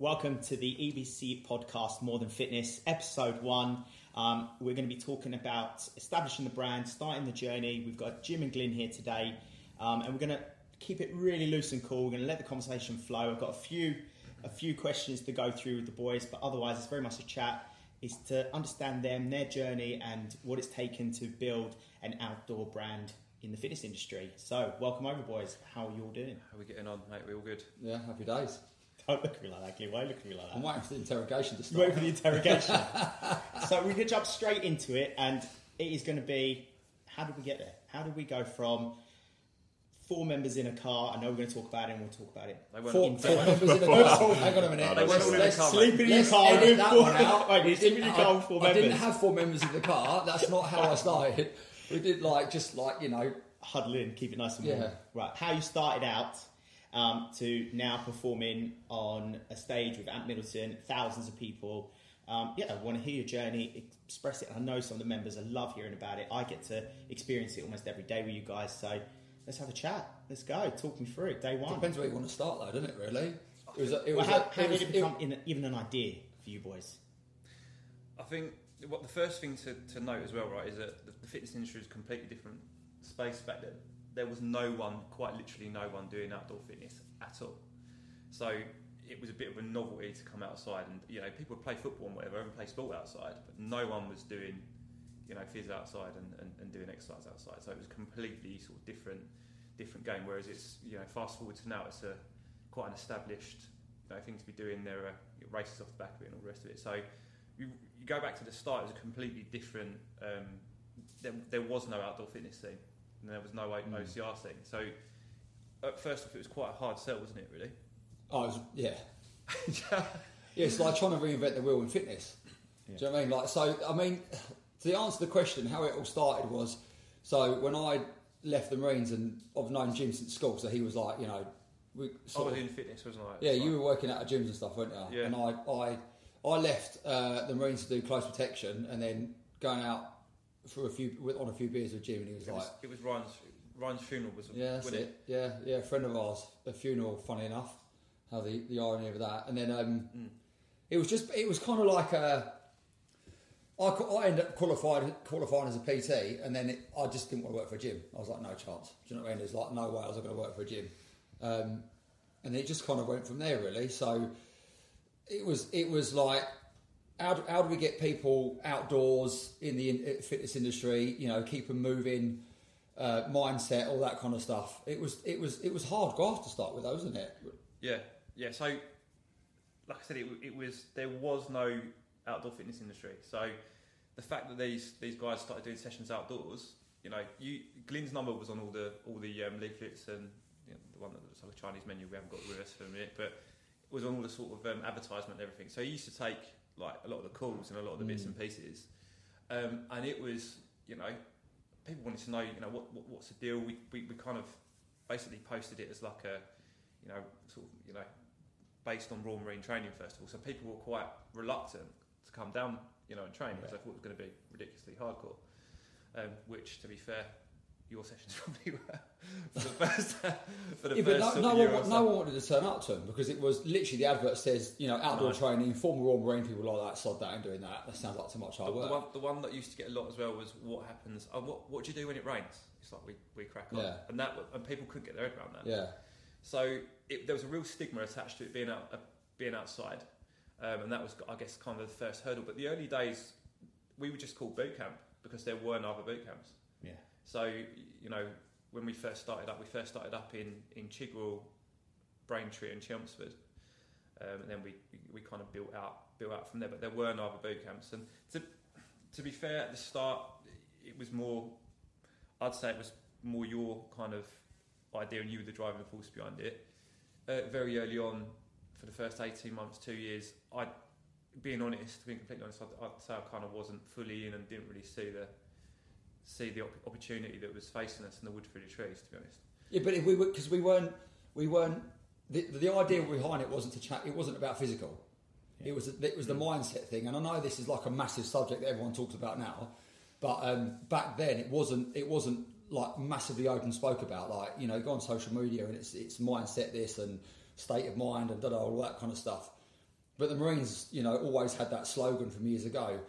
Welcome to the EBC podcast, More Than Fitness, episode one. Um, we're going to be talking about establishing the brand, starting the journey. We've got Jim and Glynn here today, um, and we're going to keep it really loose and cool. We're going to let the conversation flow. I've got a few, a few questions to go through with the boys, but otherwise, it's very much a chat. Is to understand them, their journey, and what it's taken to build an outdoor brand in the fitness industry. So, welcome over, boys. How are you all doing? How are we getting on, mate? We all good? Yeah, happy days. Don't look at me like that, Glynn. Why look at me like that? I'm waiting for the interrogation to You start. wait for the interrogation. so we're going to jump straight into it, and it is going to be how did we get there? How did we go from four members in a car? I know we're going to talk about it, and we'll talk about it. They weren't Four, all- four members in the car. Hang on a minute. they weren't all in the Let's- car, Sleeping in your let's car edit with that four. one out. Wait, We sleeping in didn't- your car I- with four I didn't have four members in the car. That's not how I started. We did like just like you know. Huddle in, keep it nice and warm. Yeah. Right, how you started out um, to now performing on a stage with Ant Middleton, thousands of people. Um, yeah, I want to hear your journey, express it. I know some of the members, I love hearing about it. I get to experience it almost every day with you guys. So let's have a chat. Let's go. Talk me through it. Day one. Depends where you want to start, though, doesn't it? Really. It was. A, it Well, was. how, a, how it was did it become in, even an idea for you boys? I think what the first thing to, to note as well, right, is that the, the fitness industry is a completely different space back then. There was no one, quite literally no one, doing outdoor fitness at all. So it was a bit of a novelty to come outside, and you know, people would play football and whatever, and play sport outside, but no one was doing, you know, phys outside and, and, and doing exercise outside. So it was a completely sort of different different game. Whereas it's you know, fast forward to now, it's a quite an established you know, thing to be doing. There are races off the back of it and all the rest of it. So you, you go back to the start, it was a completely different. Um, there, there was no outdoor fitness scene, and there was no. OCR thing. So at first off, it was quite a hard sell, wasn't it? Really? Oh, it was, yeah. yeah, it's like trying to reinvent the wheel in fitness. Yeah. Do you know what I mean? Like, so I mean, to answer the question, how it all started was, so when I left the Marines and I've known Jim since school, so he was like, you know, we I was of, in fitness, wasn't I? yeah, It's you were working at gyms and stuff, weren't you? Yeah. And I, I, I left uh, the Marines to do close protection, and then going out for a few with- on a few beers with Jim, and he was It like, was, it was Ryan's Ryan's funeral was yeah, that's wasn't it. Yeah, yeah, a friend of ours, a funeral. Funny enough, how the the irony of that. And then um, Mm. it was just, it was kind of like a. I, I ended up qualified qualifying as a PT, and then it, I just didn't want to work for a gym. I was like, no chance. Do you know what I mean? There's like no way I was going to work for a gym, um, and it just kind of went from there really. So it was it was like. How do, how do we get people outdoors in the fitness industry? You know, keep them moving, uh, mindset, all that kind of stuff. It was it was it was hard graft to start with, though, wasn't it? Yeah, yeah. So, like I said, it, it was there was no outdoor fitness industry. So, the fact that these these guys started doing sessions outdoors, you know, you Glynn's number was on all the all the um, leaflets and you know, the one that looks like a Chinese menu we haven't got with us for a minute, but it was on all the sort of um, advertisement and everything. So he used to take like a lot of the calls and a lot of the bits Mm. and pieces, um, and it was you know people wanted to know you know what, what what's the deal. We, we we kind of basically posted it as like a you know sort of you know based on Royal Marine Training Festival. So people were quite reluctant to come down, you know, and train because Yeah. they thought it was going to be ridiculously hardcore. Um, which, to be fair, your sessions probably were for the first for the Yeah, but first no, no, one, no one wanted to turn up to them because it was literally the advert says, you know, outdoor No. training, former Royal Marine people like that, sod that and doing that. That sounds like too much hard the work. one, the one that used to get a lot as well was what happens. Oh, what what do you do when it rains? It's like we, we crack on, Yeah. and that and people couldn't get their head around that. Yeah, So it, there was a real stigma attached to it being out, uh, being outside, um, and that was, I guess, kind of the first hurdle. But the early days, we were just called boot camp because there were no other boot camps. So you know, when we first started up, we first started up in in Chigwell, Braintree, and Chelmsford, um, and then we we kind of built out built out from there. But there were no other boot camps, and to to be fair, at the start, it was more. I'd say it was more your kind of idea, and you were the driving force behind it. Uh, very early on, for the first eighteen months, two years, I, being honest, being completely honest, I'd, I'd say I kind of wasn't fully in and didn't really see the see the op- opportunity that was facing us in the wood through the trees. To be honest, yeah, but if we were because we weren't we weren't the, the idea behind it wasn't to chat. It wasn't about physical. Yeah. It was it was the mindset thing, and I know this is like a massive subject that everyone talks about now, but um, back then it wasn't it wasn't like massively open spoke about. Like you know, go on social media and it's it's mindset this and state of mind and da da all that kind of stuff. But the Marines, you know, always had that slogan from years ago.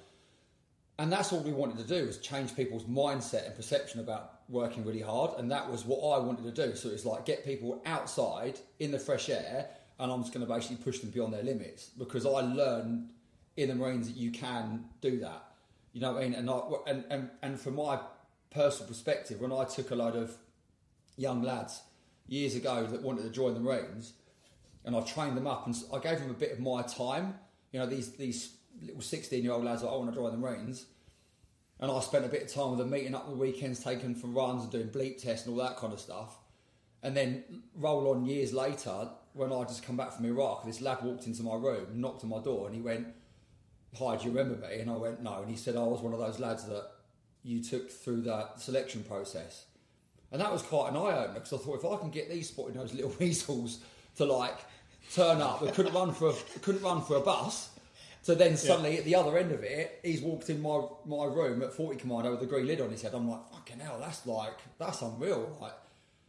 And that's all we wanted to do was change people's mindset and perception about working really hard. And that was what I wanted to do. So it's like get people outside in the fresh air and I'm just going to basically push them beyond their limits because I learned in the Marines that you can do that. You know what I mean? And, I, and, and, and from my personal perspective, when I took a load of young lads years ago that wanted to join the Marines, and I trained them up and I gave them a bit of my time. You know, these these little sixteen year old lads that I want to join the Marines, and I spent a bit of time with them meeting up the weekends, taking for runs and doing bleep tests and all that kind of stuff. And then roll on years later, when I just come back from Iraq, this lad walked into my room, knocked on my door, and he went, "Hi, do you remember me?" And I went, "No." And he said, "I was one of those lads that you took through that selection process." And that was quite an eye opener because I thought if I can get these spotted those little weasels to like turn up, they couldn't run for a, couldn't run for a bus. So then suddenly yeah. at the other end of it, he's walked in my my room at 40 Commando with a green lid on his head. I'm like, fucking hell, that's like that's unreal. Like,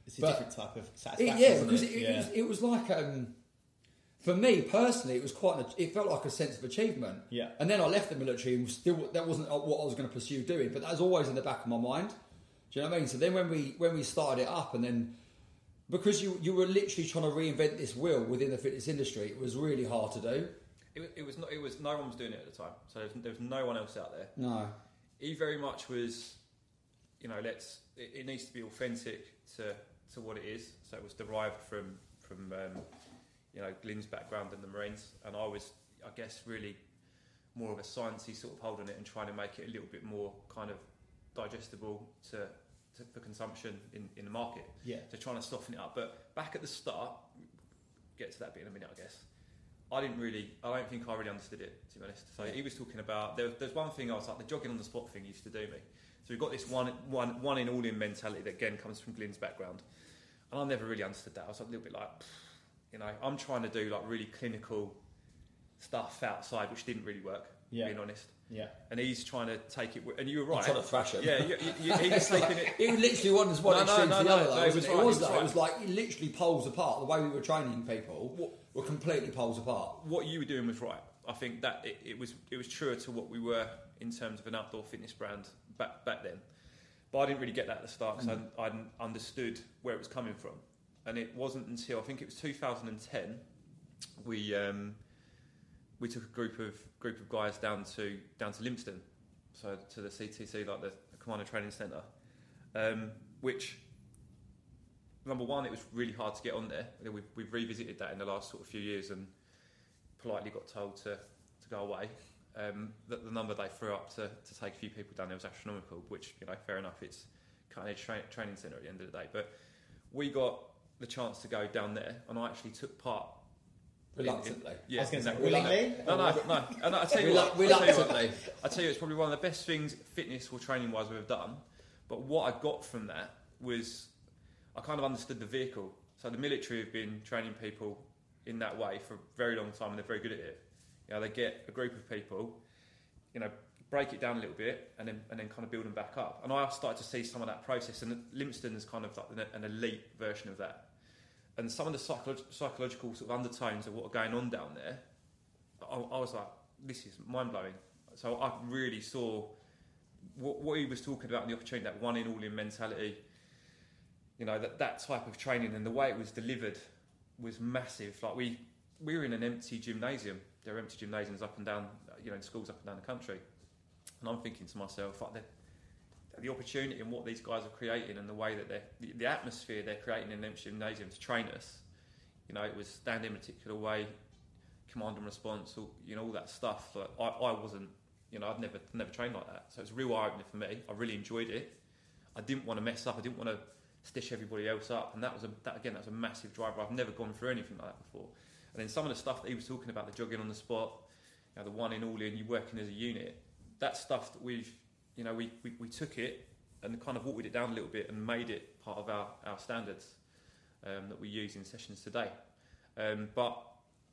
it's a but different type of satisfaction. It, yeah, because it? It, yeah. Was, it was like um, for me personally, it was quite. A, it felt like a sense of achievement. Yeah. And then I left the military and still that wasn't what I was going to pursue doing, but that was always in the back of my mind. Do you know what I mean? So then when we when we started it up, and then because you you were literally trying to reinvent this wheel within the fitness industry, it was really hard to do. It, it was not. It was no one was doing it at the time, so there was, there was no one else out there. No. He very much was, you know, let's. It, it, needs to be authentic to to what it is. So it was derived from from um, you know Glynn's background in the Marines, and I was, I guess, really more of a sciencey sort of hold on it and trying to make it a little bit more kind of digestible to, to for consumption in, in the market. Yeah. So trying to soften it up. But back at the start, get to that bit in a minute, I guess. I didn't really, I don't think I really understood it, to be honest. So he was talking about, there, there's one thing I was like, the jogging on the spot thing used to do me. So we've got this one, one, one in all in mentality that again comes from Glynn's background. And I never really understood that. I was like a little bit like, you know, I'm trying to do like really clinical stuff outside, which didn't really work, yeah. being honest. Yeah. And he's trying to take it, and you were right. I'm trying to thrash him. Yeah, you, you, you, he's taking it. He literally was one no, extreme no, no, to the other. Though, it was, it? Right, it was, right. it was like literally poles apart. The way we were training people what, were completely poles apart. What you were doing was right. I think that it, it was it was truer to what we were in terms of an outdoor fitness brand back back then. But I didn't really get that at the start because mm. I, I hadn't understood where it was coming from. And it wasn't until I think it was 2010 we um, we took a group of group of guys down to down to Lympstone, so to the CTC, like the, the Commando Training Centre, um, which number one, it was really hard to get on there. We've, we've revisited that in the last sort of few years and politely got told to, to go away. Um, the, the number they threw up to, to take a few people down there was astronomical, which, you know, fair enough, it's kind of tra- training centre at the end of the day. But we got the chance to go down there, and I actually took part Reluctantly. Yeah, I was going to say willingly. No, no, no. And I tell you what, reluctantly. I tell you, it's probably one of the best things, fitness or training wise, we've done. But what I got from that was I kind of understood the vehicle. So the military have been training people in that way for a very long time, and they're very good at it. You know, they get a group of people, you know, break it down a little bit, and then and then kind of build them back up. And I started to see some of that process, and Lympstone is kind of like an elite version of that and some of the psycholo- psychological sort of undertones of what are going on down there, I, I was like, this is mind blowing. So I really saw what, what, he was talking about and the opportunity, that one in all in mentality. You know that that type of training and the way it was delivered was massive. Like we we were in an empty gymnasium. There are empty gymnasiums up and down, you know, in schools up and down the country. And I'm thinking to myself, like, the opportunity and what these guys are creating and the way that they're the, the atmosphere they're creating in the gymnasium to train us. You know, it was stand in a particular way, command and response, all, you know, all that stuff. Like, I, I wasn't, you know, I'd never never trained like that. So it was real eye opening for me. I really enjoyed it. I didn't want to mess up. I didn't want to stitch everybody else up, and that was a that again that was a massive driver. I've never gone through anything like that before. And then some of the stuff that he was talking about, the jogging on the spot, you know, the one in all in, you working as a unit. That stuff that we've you know, we, we, we took it and kind of watered it down a little bit and made it part of our, our standards um, that we use in sessions today. Um, but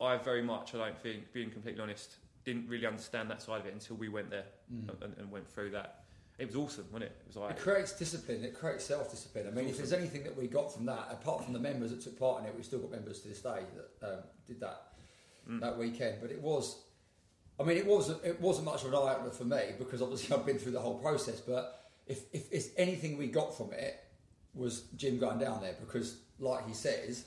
I very much, I don't think, being completely honest, didn't really understand that side of it until we went there mm. and, and, went through that. It was awesome, wasn't it? It was like it creates discipline. It creates self-discipline. I mean, if there's anything that we got from that, apart from the members that took part in it, we've still got members to this day that um, did that. that weekend. But it was, I mean, it wasn't it wasn't much of an eye opener for me because obviously I've been through the whole process. But if if it's anything we got from it was Jim going down there because, like he says,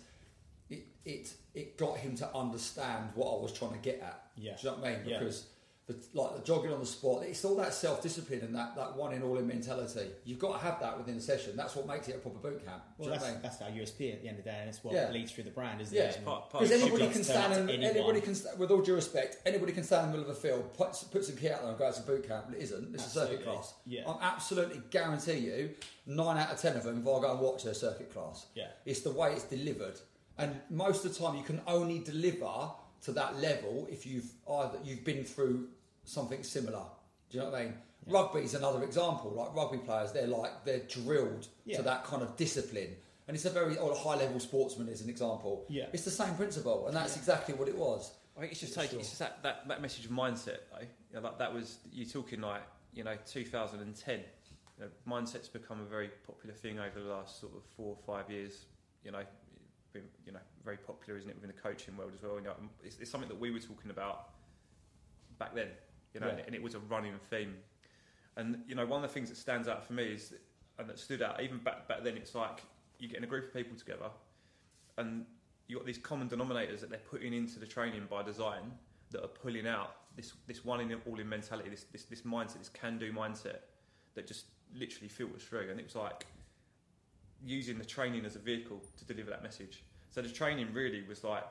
it it it got him to understand what I was trying to get at. Yeah. Do you know what I mean? Because the, like the jogging on the spot, it's all that self discipline and that, that one in all in mentality. You've got to have that within the session. That's what makes it a proper boot camp. Well, that's, what I mean? that's our USP at the end of the day, and it's what Yeah. leads through the brand, isn't Yeah. it? And Because anybody can stand up in, to anyone. anybody can, with all due respect, anybody can stand in the middle of the field, put, put some kit out there and go to boot camp. It isn't. It's a circuit class. Yeah. I absolutely guarantee you, nine out of ten of them, if I go and watch a circuit class, Yeah. it's the way it's delivered. And most of the time, you can only deliver to that level if you've either you've been through something similar. Do you know what I mean? Rugby is another example. Like rugby players, they're like they're drilled Yeah. to that kind of discipline, and it's a very or a high level sportsman is an example. Yeah. it's the same principle, and that's exactly what it was. I think it's just taking sure. it's just that, that, that message of mindset though. You know, that, that was you're talking like you know 2010. You know, mindset's become a very popular thing over the last sort of four or five years. You know, been you know very popular, isn't it, within the coaching world as well? You know, um, it's, it's something that we were talking about back then. You know, Yeah. and, it was a running theme. And you know, one of the things that stands out for me is, and that stood out even back back then, it's like you're getting a group of people together, and you've got these common denominators that they're putting into the training by design that are pulling out this this one in all in mentality, this this this mindset, this can do mindset that just literally filters through. And it was like using the training as a vehicle to deliver that message. So the training really was like,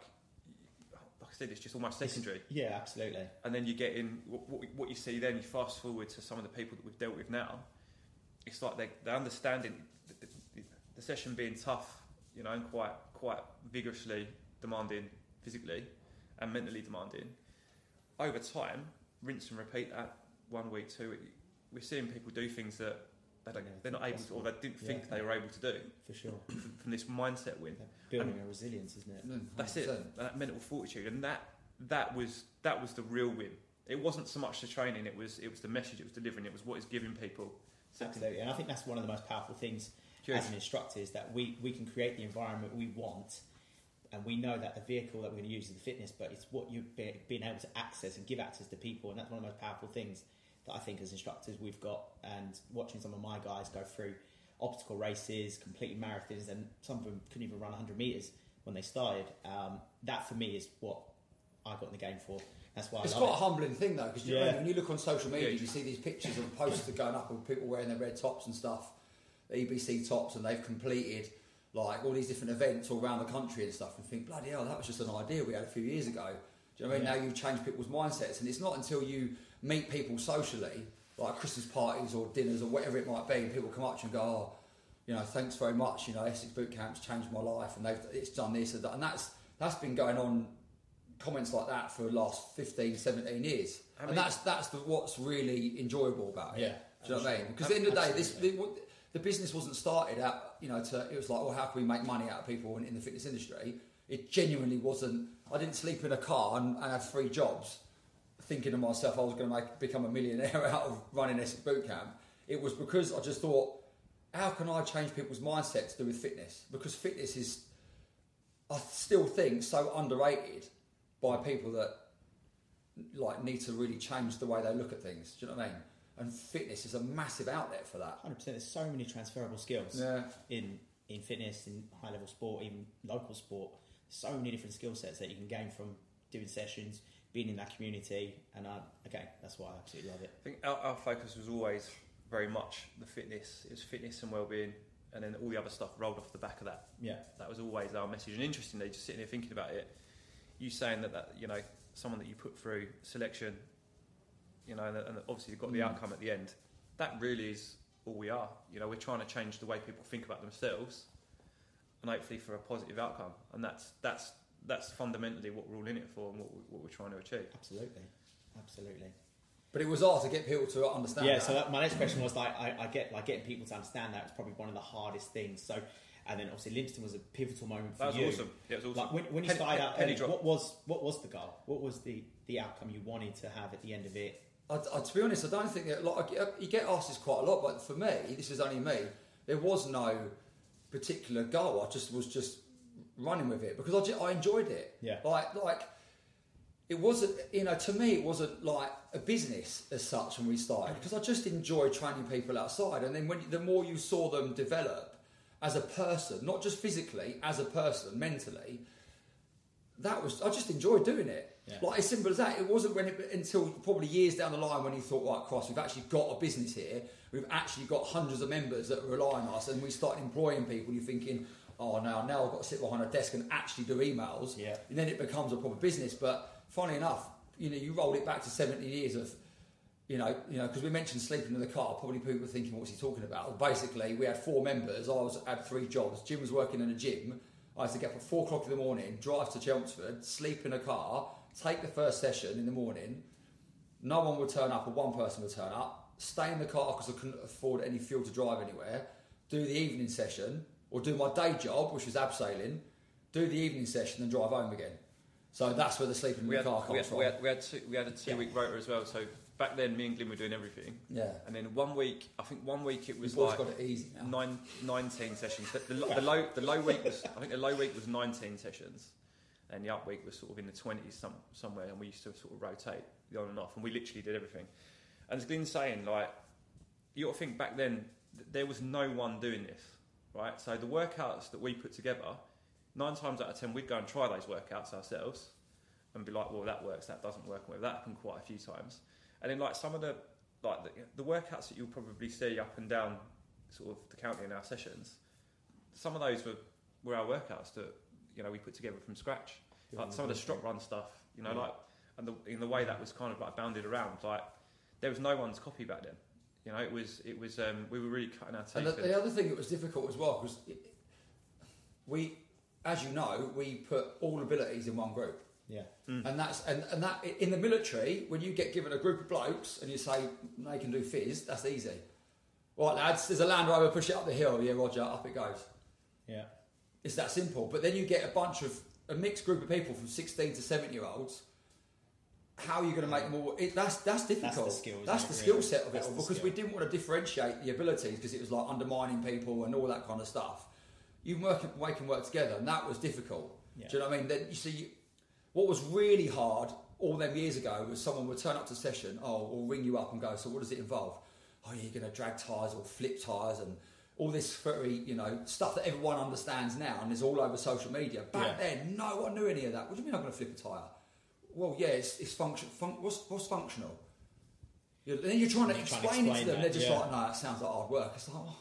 like I said, it's just almost secondary. Yeah, absolutely. And then you get in what, what, what you see then. You fast forward to some of the people that we've dealt with now. It's like they they're understanding the, the, the session being tough, you know, and quite quite vigorously demanding physically and mentally demanding. Over time, rinse and repeat that one week, two. We're seeing people do things that they don't, Yeah, they're not able to, or they didn't think they were able to do For sure. from, from this mindset win. They're building a resilience, isn't it? That's it. That mental fortitude, and that that was that was the real win. It wasn't so much the training; it was it was the message it was delivering. It was what it's giving people. Absolutely. And I think that's one of the most powerful things Huge. as an instructor is that we, we can create the environment we want and we know that the vehicle that we're going to use is the fitness, but it's what you've been, being able to access and give access to people. And that's one of the most powerful things that I think as instructors we've got. And watching some of my guys go through obstacle races, completing marathons, and some of them couldn't even run 100 metres when they started. Um, that for me is what I got in the game for. That's why It's I quite a humbling thing though, because Yeah. when you look on social media, Yeah. you see these pictures of posts that going up of people wearing their red tops and stuff, the EBC tops, and they've completed like all these different events all around the country and stuff, and think, bloody hell, that was just an idea we had a few years ago. Do you know what I mean? Yeah. Now you've changed people's mindsets, and it's not until you meet people socially, like Christmas parties or dinners or whatever it might be, and people come up to you and go, oh, you know, thanks very much. You know, Essex Boot Camp's changed my life, and they've it's done this and that, and that's that's been going on comments like that for the last 15, 17 years. I and that's that's the, what's really enjoyable about it. Yeah, Do you know what I mean? Because at the end of the day, this the, the business wasn't started out, you know, to, it was like, well, how can we make money out of people in, in the fitness industry? It genuinely wasn't. I didn't sleep in a car and, and have three jobs, thinking to myself I was going to make become a millionaire out of running Essex Boot Camp. It was because I just thought, how can I change people's mindset to do with fitness? Because fitness is, I still think, so underrated by people that like need to really change the way they look at things. Do you know what I mean? And fitness is a massive outlet for that. Hundred percent. There's so many transferable skills Yeah. in in fitness, in high level sport, even local sport. So many different skill sets that you can gain from doing sessions, being in that community, and uh, again, that's why I absolutely love it. I think our, our focus was always very much the fitness. It was fitness and well-being, and then all the other stuff rolled off the back of that. Yeah, That was always our message. And interestingly, just sitting here thinking about it, you saying that, that you know someone that you put through selection, you know, and, and obviously you've got the Mm. outcome at the end. That really is all we are. You know, we're trying to change the way people think about themselves, and hopefully for a positive outcome. And that's that's that's fundamentally what we're all in it for, and what, we, what we're trying to achieve. absolutely, absolutely. But it was hard to get people to understand. yeah. that. So that, my next question was like, I, I get like getting people to understand that was probably one of the hardest things. So, and then obviously Lympstone was a pivotal moment for you. That was you. awesome. Yeah, it was awesome. Like when, when you Penny- started out, penny Penny, what was what was the goal? What was the the outcome you wanted to have at the end of it? I, I, to be honest, I don't think that. Like, I you get asked this quite a lot, but for me, this is only me. There was no particular goal. I just was just running with it because I, ju- I enjoyed it. Yeah. Like like it wasn't, you know, to me, it wasn't like a business as such when we started because I just enjoyed training people outside. And then when the more you saw them develop as a person, not just physically, as a person, mentally, that was I just enjoyed doing it. Yeah. Like as simple as that. It wasn't when it, until probably years down the line when you thought, right, cross, we've actually got a business here. We've actually got hundreds of members that rely on us, and we start employing people. You're thinking, oh, now now I've got to sit behind a desk and actually do emails. Yeah. And then it becomes a proper business. But funny enough, you know, you roll it back to 70 years of you know, you know, because we mentioned sleeping in the car. Probably people were thinking, "What's he talking about?" Basically, we had four members. I was had three jobs. Jim was working in a gym. I used to get up at four o'clock in the morning, drive to Chelmsford, sleep in a car, take the first session in the morning. No one would turn up, or one person would turn up. Stay in the car because I couldn't afford any fuel to drive anywhere. Do the evening session, or do my day job, which was abseiling. Do the evening session and drive home again. So that's where the sleeping in We the had, car we, comes had, from. we, had, we, had two, we had a two week rota as well. So back then, me and Glynn were doing everything. yeah. And then one week, I think one week it We've was like got it easy now. nine, 19 sessions. The, the, the low the low week was I think the low week was 19 sessions, and the up week was sort of in the 20s some, somewhere. And we used to sort of rotate on and off, and we literally did everything. And as Glynn's saying, like you got to think back then, th- there was no one doing this, right? So the workouts that we put together, nine times out of ten, we'd go and try those workouts ourselves, and be like, well, that works, that doesn't work. Well, that happened quite a few times. And then like some of the like the, the workouts that you'll probably see up and down sort of the county in our sessions, some of those were, were our workouts that you know we put together from scratch. Like some of the strop run stuff, you know, Yeah. like and the, in the way that was kind of like bounded around, like there was no one's copy back then. You know, it was it was um, we were really cutting our teeth. And the, the other thing that was difficult as well because we, as you know, we put all abilities in one group, Yeah. and that's and, and that in the military when you get given a group of blokes and you say they can do fizz, that's easy. Right, lads, there's a Land Rover, push it up the hill. Yeah, Roger, up it goes. Yeah. It's that simple. But then you get a bunch of a mixed group of people from 16 to 7 year olds. How are you going to make all? It, that's that's difficult. skill, isn't That's the really? skill set of it all because skill. we didn't want to differentiate the abilities because it was like undermining people and all that kind of stuff. You work we can work together, and that was difficult. Yeah. Do you know what I mean? Then you see, what was really hard all them years ago was someone would turn up to session, oh, or ring you up and go, so what does it involve? Oh, you're going to drag tyres or flip tyres and all this very, you know, stuff that everyone understands now and is all over social media. Back Yeah. then, no one knew any of that. What do you mean I'm going to flip a tyre? Well, yeah, it's, it's function. Fun, what's, what's functional? You're, then you're trying to You're trying to explain, it to them. that, They're just yeah. like, no, that sounds like hard work. It's like, oh,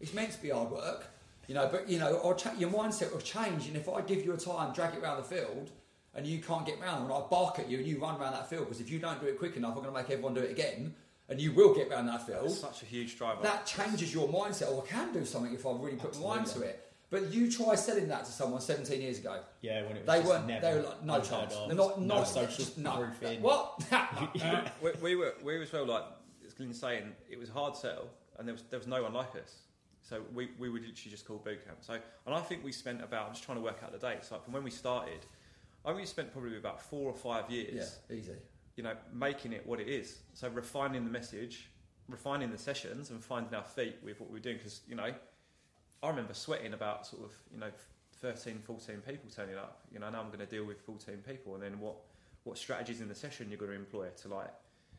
it's meant to be hard work, you know. But you know, or cha- your mindset will change. And if I give you a time, drag it around the field, and you can't get round, and I bark at you, and you run around that field, because if you don't do it quick enough, I'm going to make everyone do it again, and you will get round that field It's such a huge driver. that changes your mindset. Oh, I can do something if I really put my mind to it. But you try selling that to someone 17 years ago. Yeah. When it was They just weren't. Never They were like, no unheard chance. of. They're not. no No social just no. proofing. What? Uh, we, we were we were as well like as Glynn's saying it was hard sell and there was there was no one like us so we, we would literally just call boot camp so and I think we spent about I'm just trying to work out the dates like from when we started I think we spent probably about four or five years yeah, easy. you know making it what it is so refining the message refining the sessions and finding our feet with what we were doing because you know I remember sweating about sort of you know 13 14 people turning up you know now I'm going to deal with 14 people and then what what strategies in the session you're going to employ to like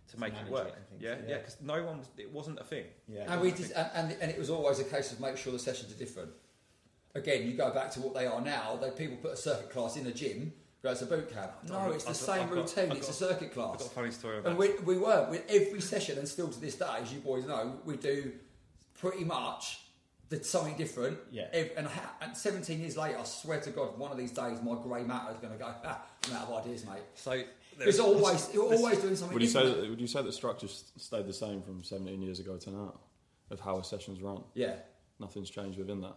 to To make it work it and things, yeah yeah. yeah because no one was, it wasn't a thing Yeah. And we did, and, and, and it was always a case of make sure the sessions are different. Again, you go back to what they are now. They people put a circuit class in a gym. Go it's a boot camp. No, it's the I've same I've got- routine. I've it's a got- circuit I've got class. a funny story on And we, we were with every session, and still to this day, as you boys know, we do pretty much the, something different. Yeah. Ev- and, ha- and 17 years later, I swear to God, one of these days, my grey matter is going to go. Ah, I'm out of ideas, mate. so It's always you're always doing something. Would you say that, would you say the structure stayed the same from 17 years ago to now of how a session's run? Yeah. Nothing's changed within that.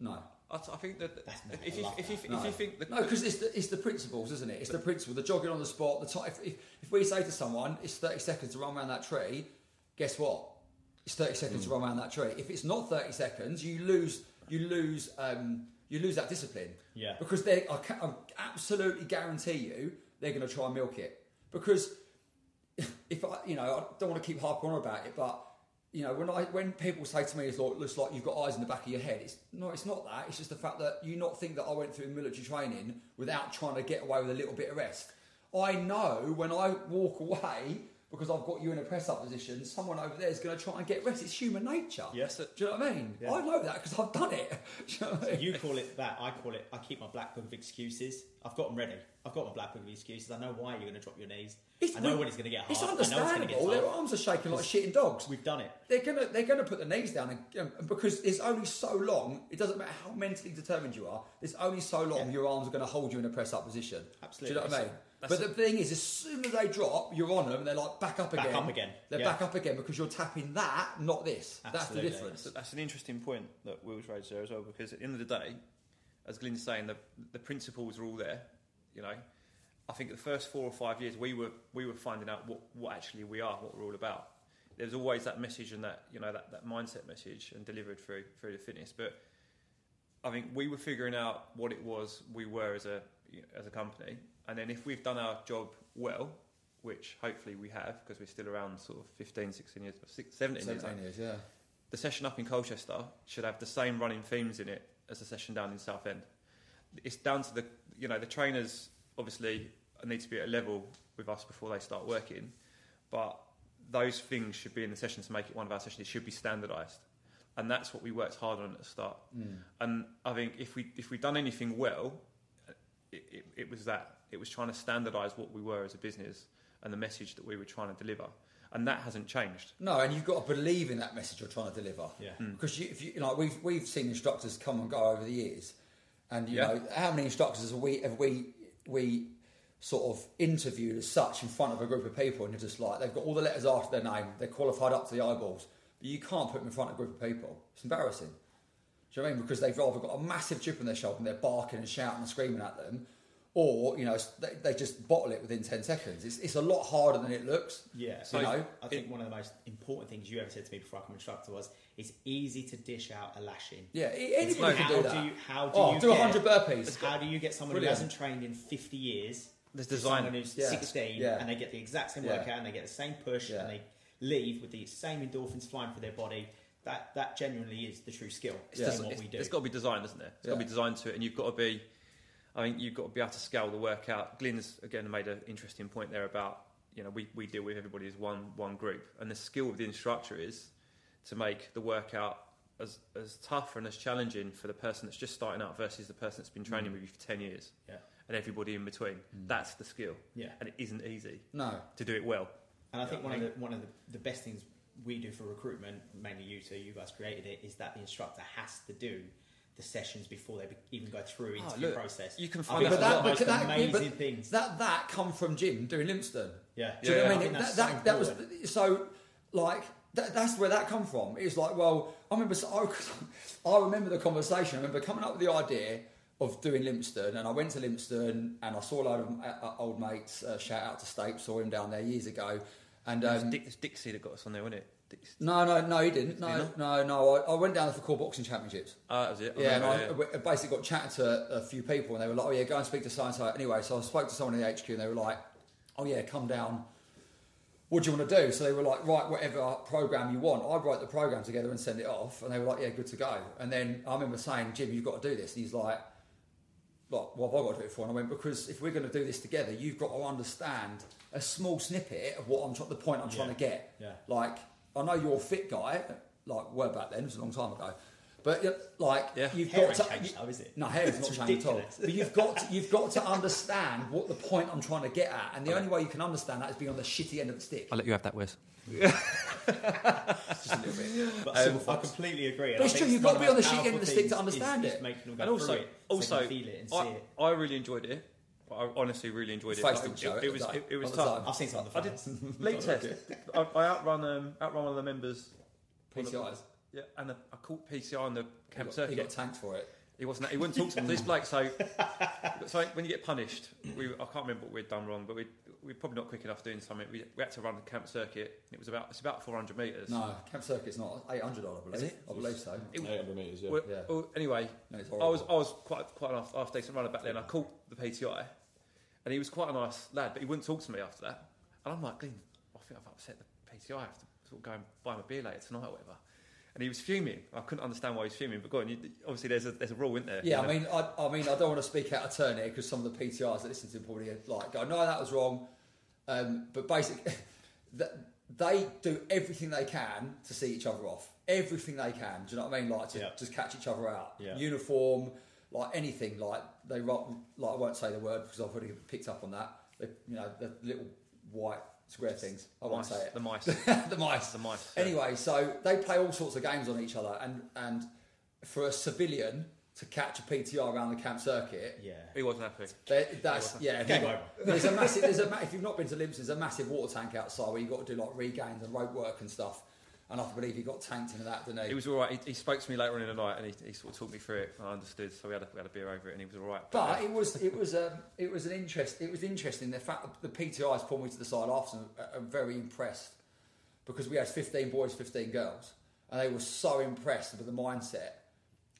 No. I, I think that if, not- if, you, love if, you, that. if No. you think the, No, because it's the, it's the principles, isn't it? It's the principle. The jogging on the spot. The time. If, if, if we say to someone, it's thirty seconds to run around that tree, guess what? It's thirty seconds to run around that tree. If it's not thirty seconds, you lose. You lose. Um, you lose that discipline. Yeah. Because they, I, ca- I absolutely guarantee you, they're going to try and milk it. Because if I, you know, I don't want to keep harping on about it, but you know, when I when people say to me, "It's like looks like you've got eyes in the back of your head," it's no, it's not that. It's just the fact that you not think that I went through military training without trying to get away with a little bit of rest. I know when I walk away because I've got you in a press up position, someone over there is going to try and get rest. It's human nature. Yes. Do you know what I mean? Yeah. I know that because I've done it. Do you know what I mean? You call it that. I call it. I keep my black book of excuses. I've got them ready. I've got my black book of excuses. I know why you're going to drop your knees. I know when it's going to get hard. It's I it's understandable. get Their arms are shaking like shitting dogs. We've done it. They're gonna they're gonna put the knees down and, um, because it's only so long. It doesn't matter how mentally determined you are. It's only so long Yeah. your arms are going to hold you in a press up position. Absolutely. Do you know what I mean? That's but the thing is, as soon as they drop, you're on them. They're like back up again. Back up again. They're Yeah. back up again because you're tapping that, not this. That's the difference. That's, that's an interesting point that Will's raised there as well, because at the end of the day, as Glynn's saying, the, the principles are all there. You know, I think the first four or five years we were we were finding out what, what actually we are, what we're all about. There's always that message and that you know that, that mindset message and delivered through through the fitness. But I think we were figuring out what it was we were as a as a company, and then if we've done our job well, which hopefully we have, because we're still around sort of 15, 16 years, six, 17 years, 17 years, yeah. the session up in Colchester should have the same running themes in it as a session down in Southend. It's down to the you know the trainers obviously need to be at a level with us before they start working, but those things should be in the session to make it one of our sessions. It should be standardised, and that's what we worked hard on at the start. Mm. And I think if we if we've done anything well, it, it, it was that it was trying to standardise what we were as a business and the message that we were trying to deliver, and that hasn't changed. No, and you've got to believe in that message you're trying to deliver. Yeah. Hmm. Because you, if you, you know, we've we've seen instructors come and go over the years, and you Yeah. know, how many instructors have we have we we sort of interviewed as such in front of a group of people, and you're just like, they've got all the letters after their name, they're qualified up to the eyeballs, but you can't put them in front of a group of people. It's embarrassing. Do you know what I mean? Because they've either got a massive chip on their shoulder and they're barking and shouting and screaming at them, or you know, they, they just bottle it within ten seconds. It's, it's a lot harder than it looks. Yeah. You know, I think one of the most important things you ever said to me before I became an instructor was it's easy to dish out a lashing. Yeah, It's anybody can how do that. you how do oh, you do get, 100 burpees. How do you get someone Brilliant. who hasn't trained in 50 years There's to design. someone who's Yeah. 16 Yeah. and they get the exact same Yeah. workout and they get the same push Yeah. and they leave with the same endorphins flying through their body? That that genuinely is the true skill It's in just- what it's- we do. It's got to be designed, isn't it? It's got to be designed to it, and you've got to be. I think you've got to be able to scale the workout. Glynn's again made an interesting point there about you know we, we deal with everybody as one one group, and the skill of the instructor is to make the workout as as tough and as challenging for the person that's just starting out versus the person that's been training mm. with you for ten years, Yeah. and everybody in between. Mm. That's the skill, Yeah. and it isn't easy No. to do it well. And I think Yeah, one I of the one of the, the best things we do for recruitment, mainly you two, you guys created it, is that the instructor has to do the sessions before they be, even go through into Oh, the look, process. you can find out- that's but the that- most but that- amazing but things. That that come from Jim doing Lympstone. yeah, Do you know Yeah, what I I mean? that's That, so that, that was so like that, that's where that come from. It was like, well, I remember so- I, I remember the conversation. I remember coming up with the idea of doing Lympstone, and I went to Lympstone and I saw a load of uh, uh, old mates. Uh, shout out to Stape, saw him down there years ago. And It was um, Dick, it's Dixie that got us on there, wasn't it? No, no, no, he didn't. Did No, he no, no. I, I went down there for Corps boxing championships. Ah, that was it. I Yeah, and I, I basically got chatting to a few people, and they were like, "Oh yeah, go and speak to so." Anyway, so I spoke to someone in the HQ, and they were like, "Oh yeah, come down. What do you want to do?" So they were like, "Write whatever program you want." I'd write the program together and send it off, and they were like, "Yeah, good to go." And then I remember saying, "Jim, you've got to do this." And he's like, "Like, what have I got to do it for?" And I went, "Because if we're going to do this together, you've got to understand a small snippet of what I'm trying, the point I'm trying Yeah. to get. Yeah. Like, I know you're a fit guy, like were back then, it was a long time ago." But like Yeah. you've Hair got to, changed though, is it? no, hair is not changed at all. But you've got to, you've got to understand what the point I'm trying to get at, and the only way you can understand that is being on the shitty end of the stick. I'll let you have that, Wes. Just a little bit. But Silver I completely agree. and But I it's think true, you've got to be on the most shit end of the stick to things is- understand is it. making go And also, it also, can feel it and see I, it. I really enjoyed it. I honestly really enjoyed it. Face It- it, it, it was did it, was At tough. time. I've seen some of the I did photos. league test. I, I outrun um, outrun one of the members. PTIs. Yeah, and I caught PTI on the He camp got, circuit. he got tanked for it. He wasn't. He wouldn't talk to me. This bloke. So, so when you get punished, we, I can't remember what we'd done wrong, but we we're probably not quick enough doing something. We, we had to run the camp circuit. It was about it's about 400 meters. No, camp circuit's not 800 odd, I believe. Is it? I believe so. It- 800 metres, yeah. well, Yeah. well, anyway, No, I was I was quite quite an half, half decent runner back then. I caught the PTI, and he was quite a nice lad, but he wouldn't talk to me after that. And I'm like, Glynn, I think I've upset the PTI. I have to sort of go and buy him a beer later tonight or whatever. and he was fuming. I couldn't understand why he was fuming, but go on. You, obviously, there's a there's a rule, isn't there? Yeah, You I mean, I, I mean, I don't want to speak out of turn here because some of the PTIs that listen to probably like go, no, that was wrong. Um, but basically, th- they do everything they can to see each other off. Everything they can. Do you know what I mean? Like to Yeah. just catch each other out. Yeah. Uniform, like anything. Like they ro- like I won't say the word because I've already picked up on that. They, you know, the little white square things. I won't Mice, say it. The mice. the mice. the mice. yeah. Anyway, so they play all sorts of games on each other, and and for a civilian to catch a PTR around the camp circuit, Yeah. he wasn't happy. they, that's yeah. Game they- over. There's a massive. There's a ma- if you've not been to Lympstone, there's a massive water tank outside where you've got to do like regains and rope work and stuff. And I believe he got tanked into that, didn't he? He was all right. He, he spoke to me later on in the night, and he, he sort of talked me through it. I understood, so we had a, we had a beer over it, and he was all right. But it was it was um, it was an interest. It was interesting. The fact that the PTIs pulled me to the side after. and are very impressed because we had 15 boys, 15 girls, and they were so impressed with the mindset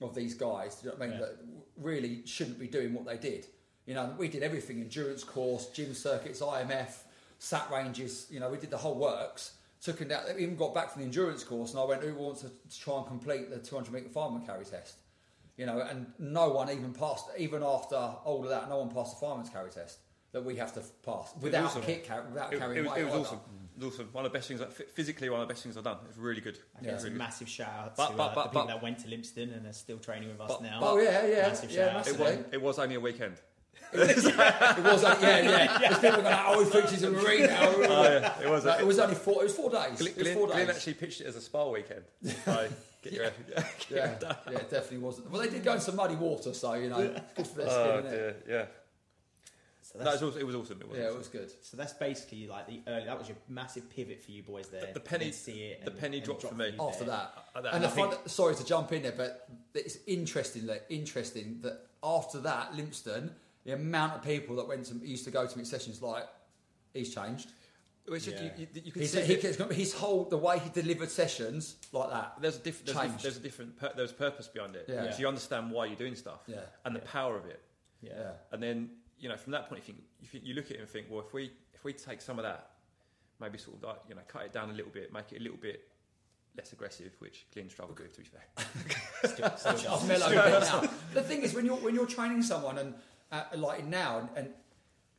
of these guys. Do you know what I mean? Yeah. That really shouldn't be doing what they did. You know, we did everything: endurance course, gym circuits, IMF, sat ranges. You know, we did the whole works. Took them down. They even got back from the endurance course, and I went, "Who wants to, to try and complete the 200 meter fireman carry test?" You know, and no one even passed. Even after all of that, no one passed the fireman's carry test that we have to pass without awesome. kick, car- without it, carrying it was, it was awesome. It was awesome. One of the best things, like, physically, one of the best things I've done. It's really good. I think Yeah. it's a Really good. massive shout out But- to but- uh, but- the people but- that went to Lympstone and are still training with us But- now. Oh yeah, yeah, Massive yeah, shout out. It was, it was only a weekend. It was, it was like, yeah, yeah. There's people going, oh, he thinks he's a marine now. oh, yeah, it was. No, A, it was only four. It was four days. Glynn, it was Glynn, four Glynn actually pitched it as a spa weekend. So get your, get yeah, yeah, it definitely wasn't. Well, they did go in some muddy water, so you know, it's good for their skin, Oh isn't it? dear, yeah. So No, that's, it was, it was awesome. It was Yeah, it was good. so that's basically like the early. That was your massive pivot for you boys there. The- the penny- You see it. the and- penny and dropped for me. After that, Uh, that- and the I think- fun, sorry to jump in there, but it's interesting. That interesting that after that, Lympstone, the amount of people that went to used to go to meet sessions, like he's changed. It just, Yeah. you, you, you can He's, see he, that his whole the way he delivered sessions like that. there's a diff, there's, diff, changed. there's a different pur- there's purpose behind it. Yeah. So you understand why you're doing stuff Yeah, and the Yeah. power of it. Yeah. yeah, And then you know from that point you think you, think, you look at it and think, well, if we if we take some of that, maybe sort of like you know cut it down a little bit, make it a little bit less aggressive, which Glynn struggled with to be fair. Still- still- I've mellowed a bit now. The thing is, when you're when you're training someone and uh, like now, and, and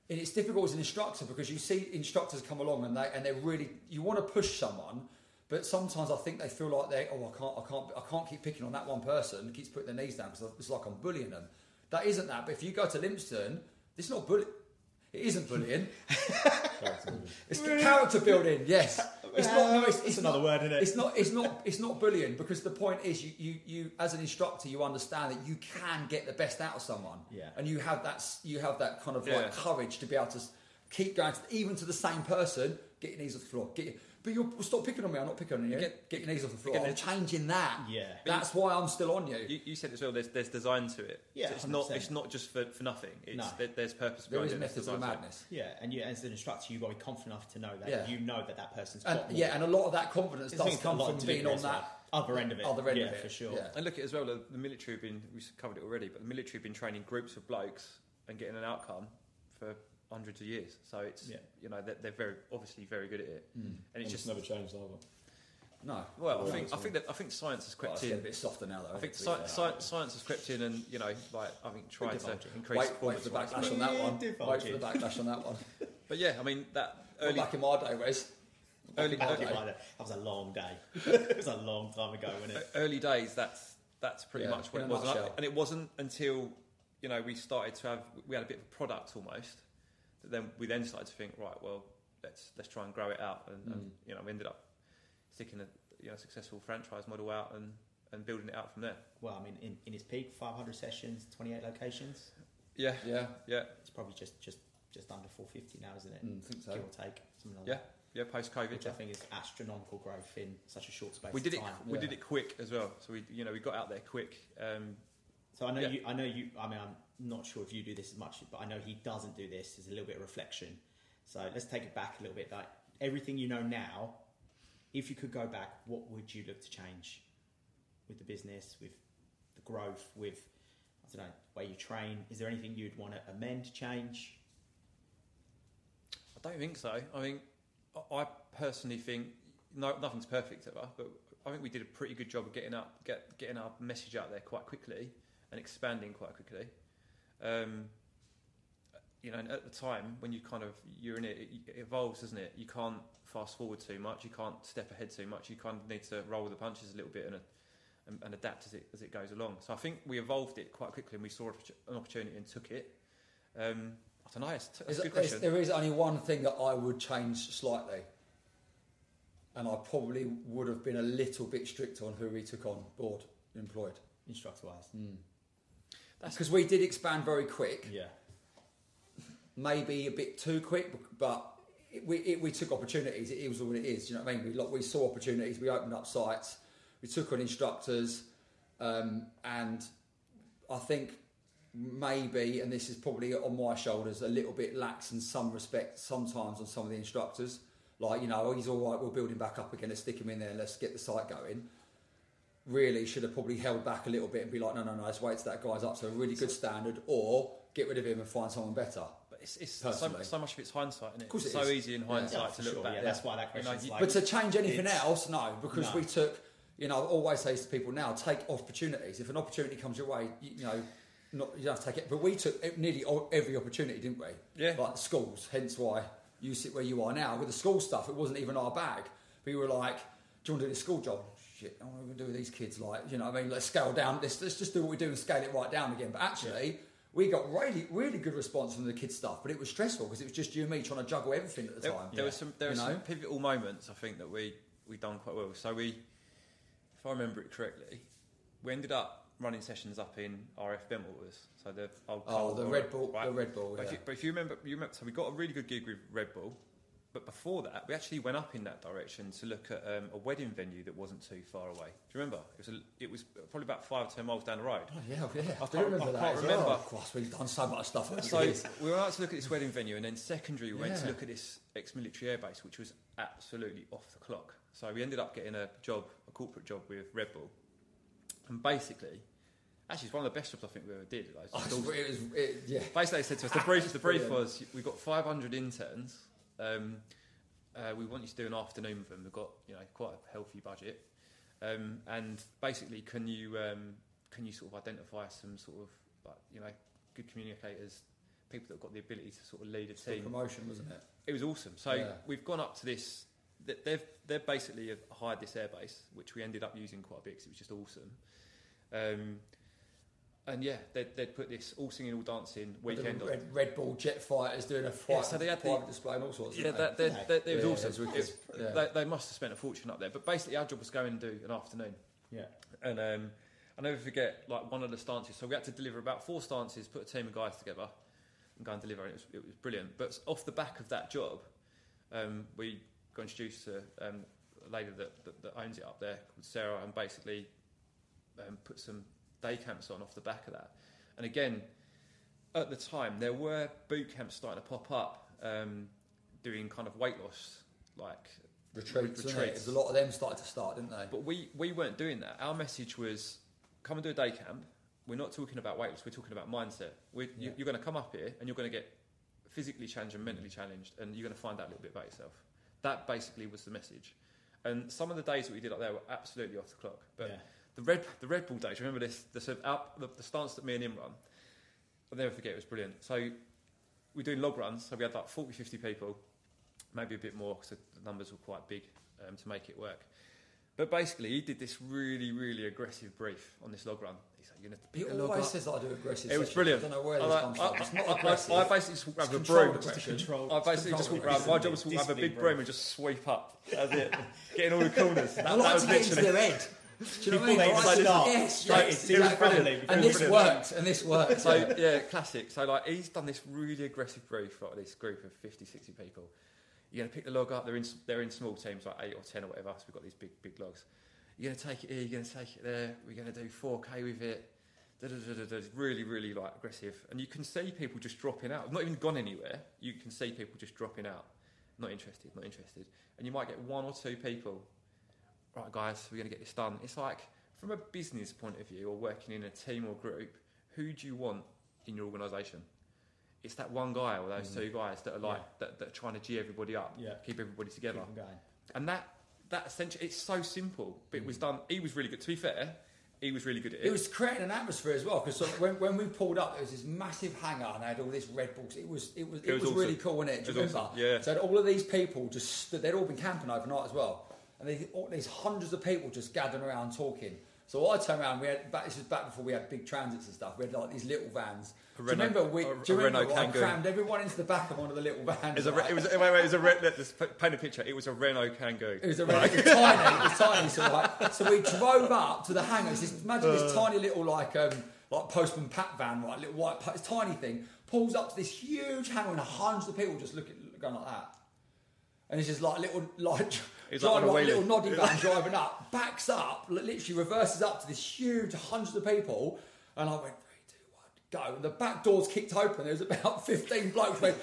and it's difficult as an instructor because you see instructors come along and they and they're really you want to push someone, but sometimes I think they feel like they oh I can't I can't I can't keep picking on that one person keeps putting their knees down because it's like I'm bullying them. That isn't that. But if you go to Lympstone, it's not bullying. It isn't bullying. It's the character building. Yes, it's not. No, it's, It's it's another not, word, isn't it? It's not. It's not. It's not bullying because the point is, you, you, you as an instructor, you understand that you can get the best out of someone. Yeah. And you have that. You have that kind of Yeah. like courage to be able to keep going, to, even to the same person. Get your knees off the floor. Get your, but you're stop picking on me. I'm not picking on you. Get- Get, your knees off the floor. get I'm the- changing that. Yeah. That's why I'm still on you. You, you said as well. There's there's design to it. Yeah, So it's not 100%. it's not just for, for nothing. It's No. there, there's purpose there behind is it. there's methods of the design to it. madness. Yeah, and you, as an instructor, you've got to be confident enough to know that Yeah. you know that that person's And got more. yeah, and a lot of that confidence I does think got come a lot from to being do on as well. that other end of it. other end yeah, of it. for sure. Yeah. And look at it as well. The, the military have been we've covered it already, but the military have been training groups of blokes and getting an outcome for hundreds of years. So it's Yeah. you know they're, they're very obviously very good at it, Mm. and And it's it's just never changed either. No. well. I think I think that I think science has Well, crept it's getting in. a bit softer now, though. I think sci- sci- science has crept in, and you know, like I think trying to divulging. increase. Wait, wait for the performance backlash on that one. Divulge Wait for the backlash on that one. But yeah, I mean that Well, back in my day, Wes. early Back early, in my day, that was a long day. it was a long time ago, wasn't it? early days. That's that's pretty Yeah, much what it was, and, and it wasn't until you know we started to have we had a bit of a product almost. That then we then started to think, right, well, let's let's try and grow it out, and, and Mm. you know we ended up sticking a you know successful franchise model out and, and building it out from there. Well, I mean, in, in its peak, 500 sessions, 28 locations. Yeah, Yeah, yeah, It's probably just just just under 450 now, isn't it? mm, I think so. Give or take, something like Yeah, that. yeah. Post COVID, Which I think is astronomical growth in such a short space. we did of it. We yeah. did it quick as well. So we you know we got out there quick. Um, So I know Yeah. you. I know you. I mean, I'm not sure if you do this as much, but I know he doesn't do this. There's a little bit of reflection. So let's take it back a little bit. Like everything you know now, if you could go back, what would you look to change with the business, with the growth, with I don't know way you train? Is there anything you'd want to amend, change? I don't think so. I mean, I- I personally think no, nothing's perfect ever, but I think we did a pretty good job of getting up, get, getting our message out there quite quickly and expanding quite quickly. Um, you know, and at the time when you kind of you're in it, it, it evolves, doesn't it? You can't fast forward too much. You can't step ahead too much. You kind of need to roll with the punches a little bit and, uh, and, and adapt as it as it goes along. So I think we evolved it quite quickly, and we saw an opportunity and took it. Um, I don't know. It's, that's Is a good there's- question. there is only one thing that I would change slightly, and I probably would have been a little bit strict on who we took on board employed Instructor wise. That's- because we did expand very quick. Yeah. maybe a bit too quick, but it, we, it, we took opportunities. It, was what it is. You know what I mean? We, like, we saw opportunities. We opened up sites. We took on instructors, um, and I think maybe, and this is probably on my shoulders, a little bit lax in some respect sometimes on some of the instructors. Like you know, oh, he's all right. We're building back up again. Let's stick him in there. Let's get the site going. Really should have probably held back a little bit and be like, no, no, no. Let's wait till that guy's up to a really good standard, or get rid of him and find someone better. But it's, it's so, so much of it's hindsight, isn't it? Of course it's it so is. easy in hindsight Yeah, to look sure. back. Yeah, that's why that You know, question's like. But to change anything else, no, because No. we took, you know, I always say to people now, take opportunities. If an opportunity comes your way, you, you know, not you don't have to take it. But we took nearly every opportunity, didn't we? Yeah. Like schools, hence why you sit where you are now. With the school stuff, it wasn't even our bag. We were like, do you want to do this school job? Shit, what are we going to do with these kids? Like, you know, what I mean, let's scale down. Let's, let's just do what we do and scale it right down again. But actually. We got really, really good response from the kids stuff, but it was stressful because it was just you and me trying to juggle everything at the there, time. there was some there You were some pivotal moments I think that we we done quite well. So we, if I remember it correctly, we ended up running sessions up in RAF Bentwaters. So the old Oh, the Red Bull, right? the Red Bull. But, Yeah. if you, but if you remember, you remember, so we got a really good gig with Red Bull. But before that, we actually went up in that direction to look at um, a wedding venue that wasn't too far away. Do you remember? It was a, it was probably about five or ten miles down the road. Oh, yeah, yeah. I, I do can't- remember I that. can't as remember. Well. Of course, we've done so much stuff. So we went out to look at this wedding venue, and then secondary we went to look at this ex-military airbase, which was absolutely off the clock. So we ended up getting a job, a corporate job with Red Bull, and basically, actually, it's one of the best jobs I think we ever did. Like, Oh, it was, it yeah. Basically, they said to us the brief. The brief was we got 500 interns. Um, uh, we want you to do an afternoon with them. We've got you know quite a healthy budget, um, and basically, can you um, can you sort of identify some sort of like you know good communicators, people that have got the ability to sort of lead a It's team. promotion, wasn't it? It was awesome. So Yeah. we've gone up to this. They've they've basically hired this airbase, which we ended up using quite a bit because it was just awesome. Um, and yeah, they'd, they'd put this all singing, all dancing weekend the on. Red, Red Bull jet fighters doing a Yeah, so they had the- display and all sorts. Yeah, that, they? that, it was Yeah, was Yeah. they, they must have spent a fortune up there. But basically, our job was go and do an afternoon. Yeah. And um, I never forget, like one of the stances. So we had to deliver about four stances, put a team of guys together, and go and deliver. And it was, it was brilliant. But off the back of that job, um, we got introduced to um, a lady that, that, that owns it up there called Sarah, and basically um, put some day camps on off the back of that. And again, at the time, there were boot camps starting to pop up, um, doing kind of weight loss, like retreats. retreats. A lot of them started to start, didn't they? but we, we weren't doing that. Our message was come and do a day camp. We're not talking about weight loss, we're talking about mindset. We're, you, Yeah. you're going to come up here and you're going to get physically challenged and mentally challenged, and you're going to find out a little bit about yourself. That basically was the message. And some of the days that we did up there were absolutely off the clock. But yeah. The Red, the Red Bull days, remember this? The, sort of out, the, the stance that me and him run, I'll never forget, it was brilliant. So we're doing log runs, so we had like 40, 50 people, maybe a bit more because the numbers were quite big um, to make it work. But basically, he did this really, really aggressive brief on this log run. He's like, you're going to He pick the log always up. says that I do aggressive. It was sessions. brilliant. I don't know where I, this like- comes I, from. It's not I- I- I basically just walked around with a broom. Control- I basically just walked around. My job was to have a big broom. broom and just sweep up. That's it. Getting all the corners. That, I that was to get into literally. their head. Do you know what I mean? they Right, start. Yes, Right, yes, it was exactly. And this Brilliant. worked, and this worked. So yeah, classic. So like he's done this really aggressive brief for this group of 50, 60 people. You're gonna pick the log up. They're in they're in small teams, like eight or ten or whatever. So we've got these big big logs. You're gonna take it here. You're gonna take it there. We're gonna do 4k with it. Da, da, da, da, da. It's really really like aggressive, and you can see people just dropping out. Not even gone anywhere. You can see people just dropping out. Not interested. Not interested. And you might get one or two people. Right, guys, we're gonna get this done. It's like from a business point of view, or working in a team or group, who do you want in your organisation? It's that one guy or those Mm. two guys that are like Yeah. that, that are trying to g everybody up, Yeah. keep everybody together, Keep going. and that that essentially it's so simple, but it was done. He was really good. To be fair, he was really good at it. It was creating an atmosphere as well because when, when we pulled up, there was this massive hangar and they had all this Red Bulls. It was it was it, It was was, really cool, wasn't it? Do you It remember? awesome, yeah. So all of these people just they'd all been camping overnight as well, and they, all these hundreds of people just gathering around talking. So I turned around. We had back, this was back before we had big transits and stuff. We had like these little vans. A do you remember? We, a- do you a remember? Renault I crammed everyone into the back of one of the little vans. It was a, right? it was, wait, wait, it was a, re- let's paint a picture. It was a Renault Kangoo. It was a really, it was tiny, it was tiny. So, like, so we drove up to the hangar. It's this, imagine Uh. this tiny little like um, like postman pat van, right? Little white, pa- tiny thing pulls up to this huge hangar and hundreds of people just looking going like that. And it's just like little like It's like driving on a like, little wheelie. noddy van driving up, backs up, literally reverses up to this huge hundreds of people, and I went three, two, one, go. And the back doors kicked open. There was about fifteen blokes went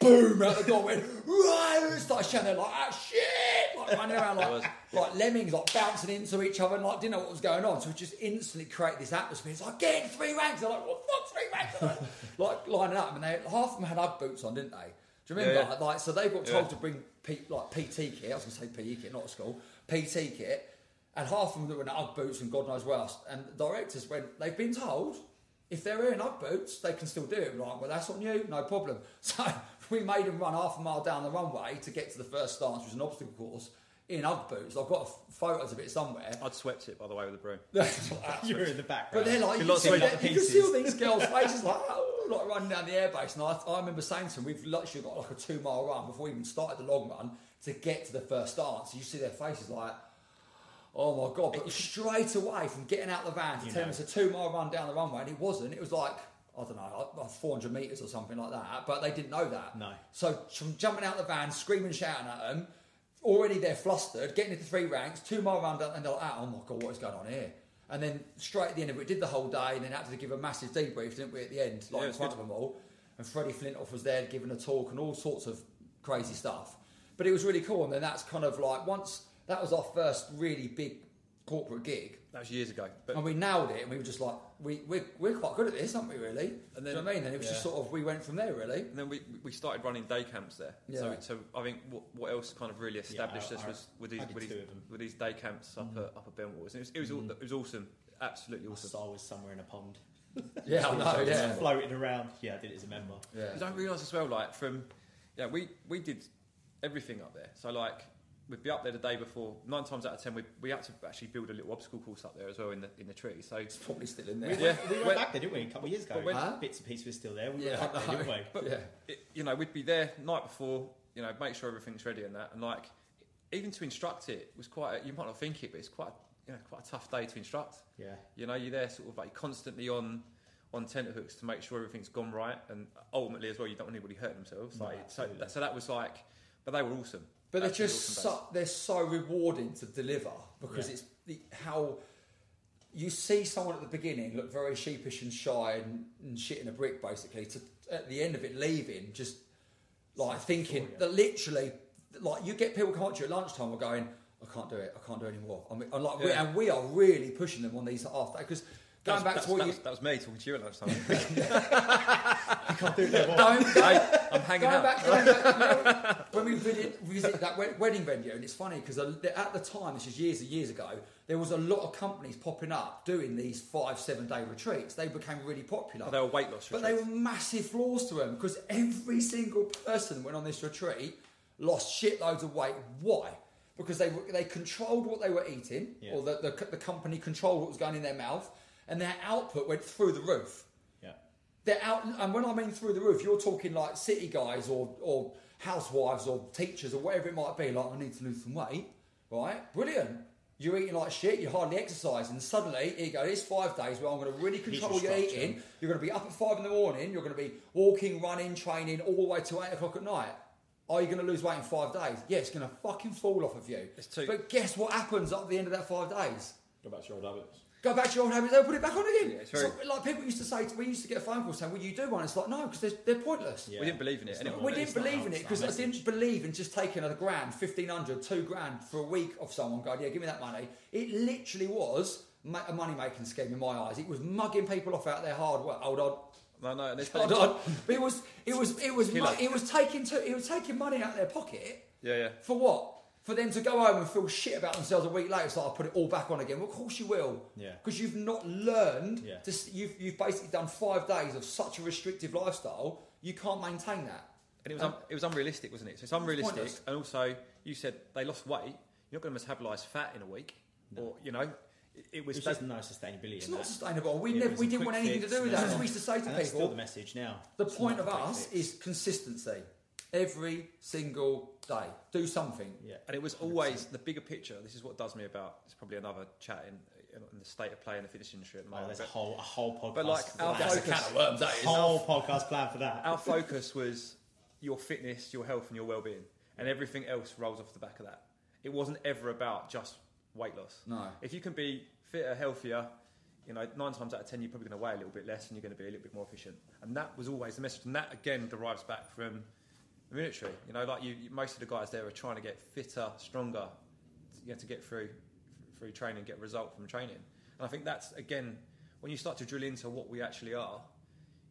boom out the door, went right, started shouting like ah shit, like running around like like lemmings, like bouncing into each other, and like didn't know what was going on. So it just instantly created this atmosphere. It's like get in three ranks. They're like what the fuck three ranks? like lining up, and they half of them had UGG boots on, didn't they? Do you remember? Yeah, yeah. Like so they got told Yeah. to bring P, like PT kit. I was going to say PE kit, not a school. PT kit, and half of them were in UGG boots and God knows what else. And the directors went, they've been told if they're wearing UGG boots, they can still do it. We're Like, well, that's on you, no problem. So we made them run half a mile down the runway to get to the first stance, which was an obstacle course, in UGG boots. I've got f- photos of it somewhere. I'd swept it by the way with the broom. You were in the background. But they're like, you You're can, see, sweating that- you can see all these girls' faces like, oh, like running down the airbase. And I, I remember saying to them, we've literally got like a two mile run before we even started the long run to get to the first dance. You see their faces like, oh my God. But straight away from getting out the van to You tell them it's a two mile run down the runway, and it wasn't. It was like, I don't know, like 400 metres or something like that. But they didn't know that. No. So from jumping out the van, screaming, shouting at them, already they're flustered, getting into three ranks, two mile down, and they're like, oh my god, what is going on here? And then straight at the end of it, did the whole day, and then had to give a massive debrief, didn't we, at the end, like Yeah, in front good. of them all. And Freddie Flintoff was there giving a talk and all sorts of crazy stuff. But it was really cool, and then that's kind of like once that was our first really big corporate gig, That was years ago. But and we nailed it, and we were just like, we, we're, we're quite good at this, aren't we, really? And Do you then- know what I mean? And it was just sort of, we went from there, really. And then we, we started running day camps there. Yeah. So, so I think what, what else kind of really established I- us was with these, with these, with these day camps up mm. at up at Bentwaters. And it was it was, all, mm. it was awesome, absolutely I awesome. I was somewhere in a pond. Yeah, I know, Just yeah. floating around. Yeah, I did it as a member. Yeah. Because I realised as well, like from yeah, we we did everything up there. So like we'd be up there the day before. Nine times out of ten, we we had to actually build a little obstacle course up there as well in the in the tree. So It's probably still in We, there. Yeah. went, we went When- back there, didn't we? A couple of years ago. When- Huh? Bits and pieces were still there. We Yeah, went back there, didn't we? But yeah. it, you know, we'd be there night before, you know, make sure everything's ready and that. And like, even to instruct it was quite. A, you might not think it, but it's quite, you know, quite a tough day to instruct. Yeah. You know, you're there sort of like constantly on on tenterhooks to make sure everything's gone right, and ultimately as well, you don't want anybody hurt themselves. No, Like, so, so that was like, but they were awesome. But they're just awesome so, they're so rewarding to deliver because Yeah. it's the, how you see someone at the beginning look very sheepish and shy and, and shit in a brick basically to at the end of it leaving just like thinking Sure, yeah. that literally like you get people come up to you at lunchtime are going I can't do it I can't do it anymore I mean, I'm like, we, Yeah. and we are really pushing them on these half because going back that's- to what you that was me talking to you at lunchtime. You can't do that. don't, don't hanging going out. back, going back you know, when we visit, visit that wed- wedding venue, and it's funny because at the time, this is years and years ago, there was a lot of companies popping up doing these five, seven day retreats. They became really popular. Oh, they were weight loss but they were massive flaws to them because every single person went on this retreat lost shitloads of weight. Why? Because they they controlled what they were eating, Yeah. or the, the, the company controlled what was going in their mouth, and their output went through the roof. They're out, and when I mean through the roof, you're talking like city guys or, or housewives or teachers or whatever it might be. Like, I need to lose some weight, right? Brilliant. You're eating like shit, you're hardly exercising, and suddenly, here you go, it's five days where I'm going to really control your eating. You're going to be up at five in the morning, you're going to be walking, running, training all the way to eight o'clock at night. Are you going to lose weight in five days? Yeah, it's going to fucking fall off of you. It's too- But guess what happens at the end of that five days? Go back to your old habits. Go back to your old habits, they'll put it back on again. Yeah, it's very- So, like people used to say, we used to get a phone call saying, "Will you do one?" It's like, no, because they're, they're pointless. Yeah. We didn't believe in it. It- not- We didn't believe in it because I it? didn't believe in just taking a grand, 1500, two grand for a week of someone going, yeah, give me that money. It literally was a money making scheme in my eyes. It was mugging people off out their hard work. Hold on. No, no, Hold on. But it was, it was, it was, Killer. mu- it was taking, to, it was taking money out of their pocket Yeah, yeah. for what? For them to go home and feel shit about themselves a week later, it's like I put it all back on again. Well, of course you will. Yeah. Because you've not learned. Yeah. To, you've, you've basically done five days of such a restrictive lifestyle. You can't maintain that. And it was un- it was unrealistic, wasn't it? So it's unrealistic, pointless. and also you said they lost weight. You're not going to metabolise fat in a week, or you know, it, it was. There's just no sustainability It's not that. sustainable. We It never, we didn't want quick anything to do with no. that. As we used to say to And that's still people, the message now. the It's point of us fix. is consistency. Every single day, do something. yeah. and it was always the bigger picture. This is what does me about. It's probably another chat in, in, in the state of play in the fitness industry at the Oh, moment. there's a whole a whole podcast. but like our that. That's a can of worms. That is. whole podcast plan for that. our focus was your fitness, your health, and your well-being, and everything else rolls off the back of that. It wasn't ever about just weight loss. No. If you can be fitter, healthier, you know, nine times out of ten, you're probably going to weigh a little bit less, and you're going to be a little bit more efficient. And that was always the message. And that again derives back from the military. You know, like you, most of the guys there are trying to get fitter, stronger, you know, to get through through training, get result from training. And I think that's again when you start to drill into what we actually are.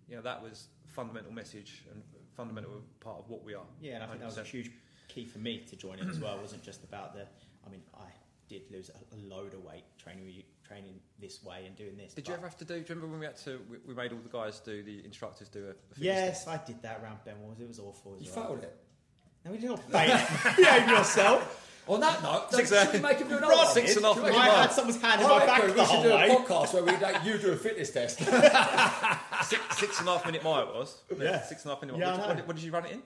You know, that was fundamental message and fundamental part of what we are. Yeah, and I think that was a 100%. huge key for me to join it as well. It wasn't just about the. I mean, I did lose a, a load of weight training training this way and doing this. Did you ever have to do? Do you remember when we had to? We, we made all the guys do the instructors do a. a fitness Yes, I did that around Ben Walls. It was awful. As You well. failed it. No, we did not fail it. Behave yourself. On that note, Six- should we make him do another Rod? Six and a half minutes. I had someone's hand in my back the we should whole do a way. podcast where we like, you do a fitness test. six, six and a half minute mile it was. Yeah. Six and a half minute. Yeah, I what, did- what did you run it in?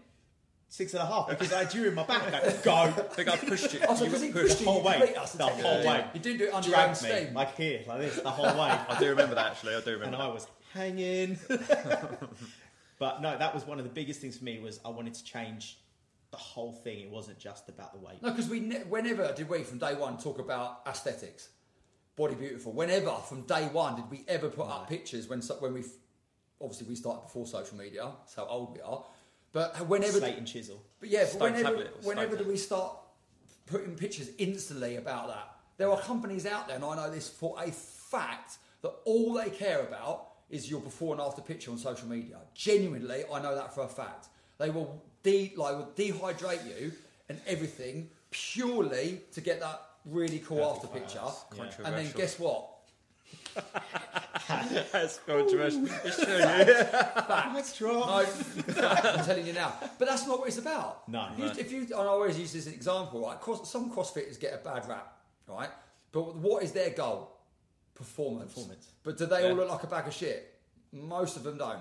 Six and a half because I had you in my back. Like, Go I think I pushed you. Oh, so you because he pushed. pushed the you, whole you way. us The take it whole out. way. You didn't do it under your own dragged me steam. like here, like this, the whole way. I do remember that actually. I do remember. and that. I was hanging. but no, that was one of the biggest things for me was I wanted to change the whole thing. It wasn't just about the weight. No, because we ne- whenever did we from day one talk about aesthetics, body beautiful. Whenever from day one did we ever put up pictures when so- when we obviously we started before social media. That's how old we are. But whenever, Slate and chisel. but yeah, but whenever, tablet whenever do we start putting pictures instantly about that? There are companies out there, and I know this for a fact that all they care about is your before and after picture on social media. Genuinely, I know that for a fact. They will de- like will dehydrate you and everything purely to get that really cool Perfect after picture. photos. And then guess what? That's controversial. it's true. That's No, I'm telling you now. But that's not what it's about. No. You- No. If you, and I always use this as an example, right? Cross, some CrossFitters get a bad rap, right? But what is their goal? Performance. Performance. But do they Yeah. all look like a bag of shit? Most of them don't,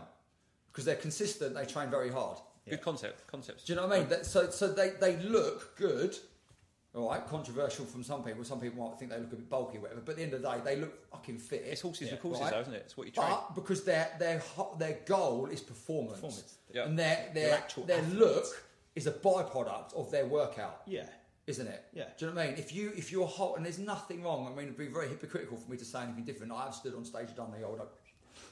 because they're consistent. They train very hard. Good concept. Concepts. Do you know what I mean? That, so, so they, they look good. All right, controversial from some people. Some people might think they look a bit bulky, or whatever. But at the end of the day, they look fucking fit. It's horses Yeah. with courses, Right. though, isn't it? It's what you train. But because their their their goal is performance, Performance. Yeah. and their Your their actual their athlete. look is a byproduct of their workout, Yeah. isn't it? Yeah. Do you know what I mean? If you if you're hot and there's nothing wrong, I mean, it'd be very hypocritical for me to say anything different. I have stood on stage and done the old,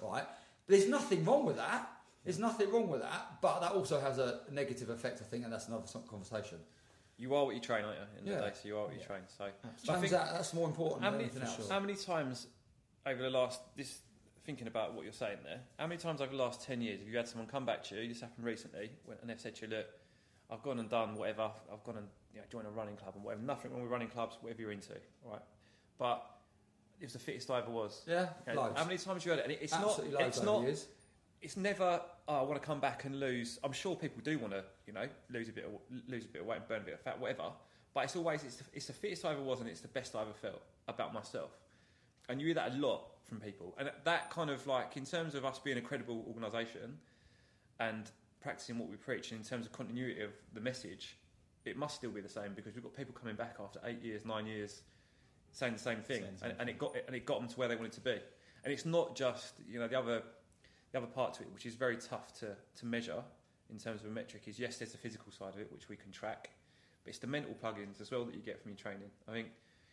right? But there's nothing wrong with that. There's nothing wrong with that, but that also has a negative effect, I think, and that's another conversation. You are what you train, aren't you? In Yeah. the day, so you are what you Yeah. train. So, Absolutely. So I think- out that's more important how than many, anything else. how many times over the last this thinking about what you're saying there? How many times over the last ten years have you had someone come back to you? This happened recently, when, and they've said to you, "Look, I've gone and done whatever. I've gone and you know, joined a running club and whatever. Nothing wrong with running clubs, whatever you're into, right? But it was the fittest I ever was. Yeah, Okay, loads. How many times have you heard it? And it- it's Absolutely not. loads It's over not. It's never. Oh, I want to come back and lose. I'm sure people do want to, you know, lose a bit, of, lose a bit of weight and burn a bit of fat, whatever. But it's always it's the, it's the fittest I ever was, and it's the best I ever felt about myself. And you hear that a lot from people, and that kind of like in terms of us being a credible organisation and practicing what we preach, and in terms of continuity of the message, it must still be the same because we've got people coming back after eight years, nine years, saying the same thing, same and, and it got and it got them to where they wanted to be. And it's not just you know the other the other part to it, which is very tough to, to measure in terms of a metric, is yes, there's the physical side of it, which we can track, but it's the mental plugins as well that you get from your training. I think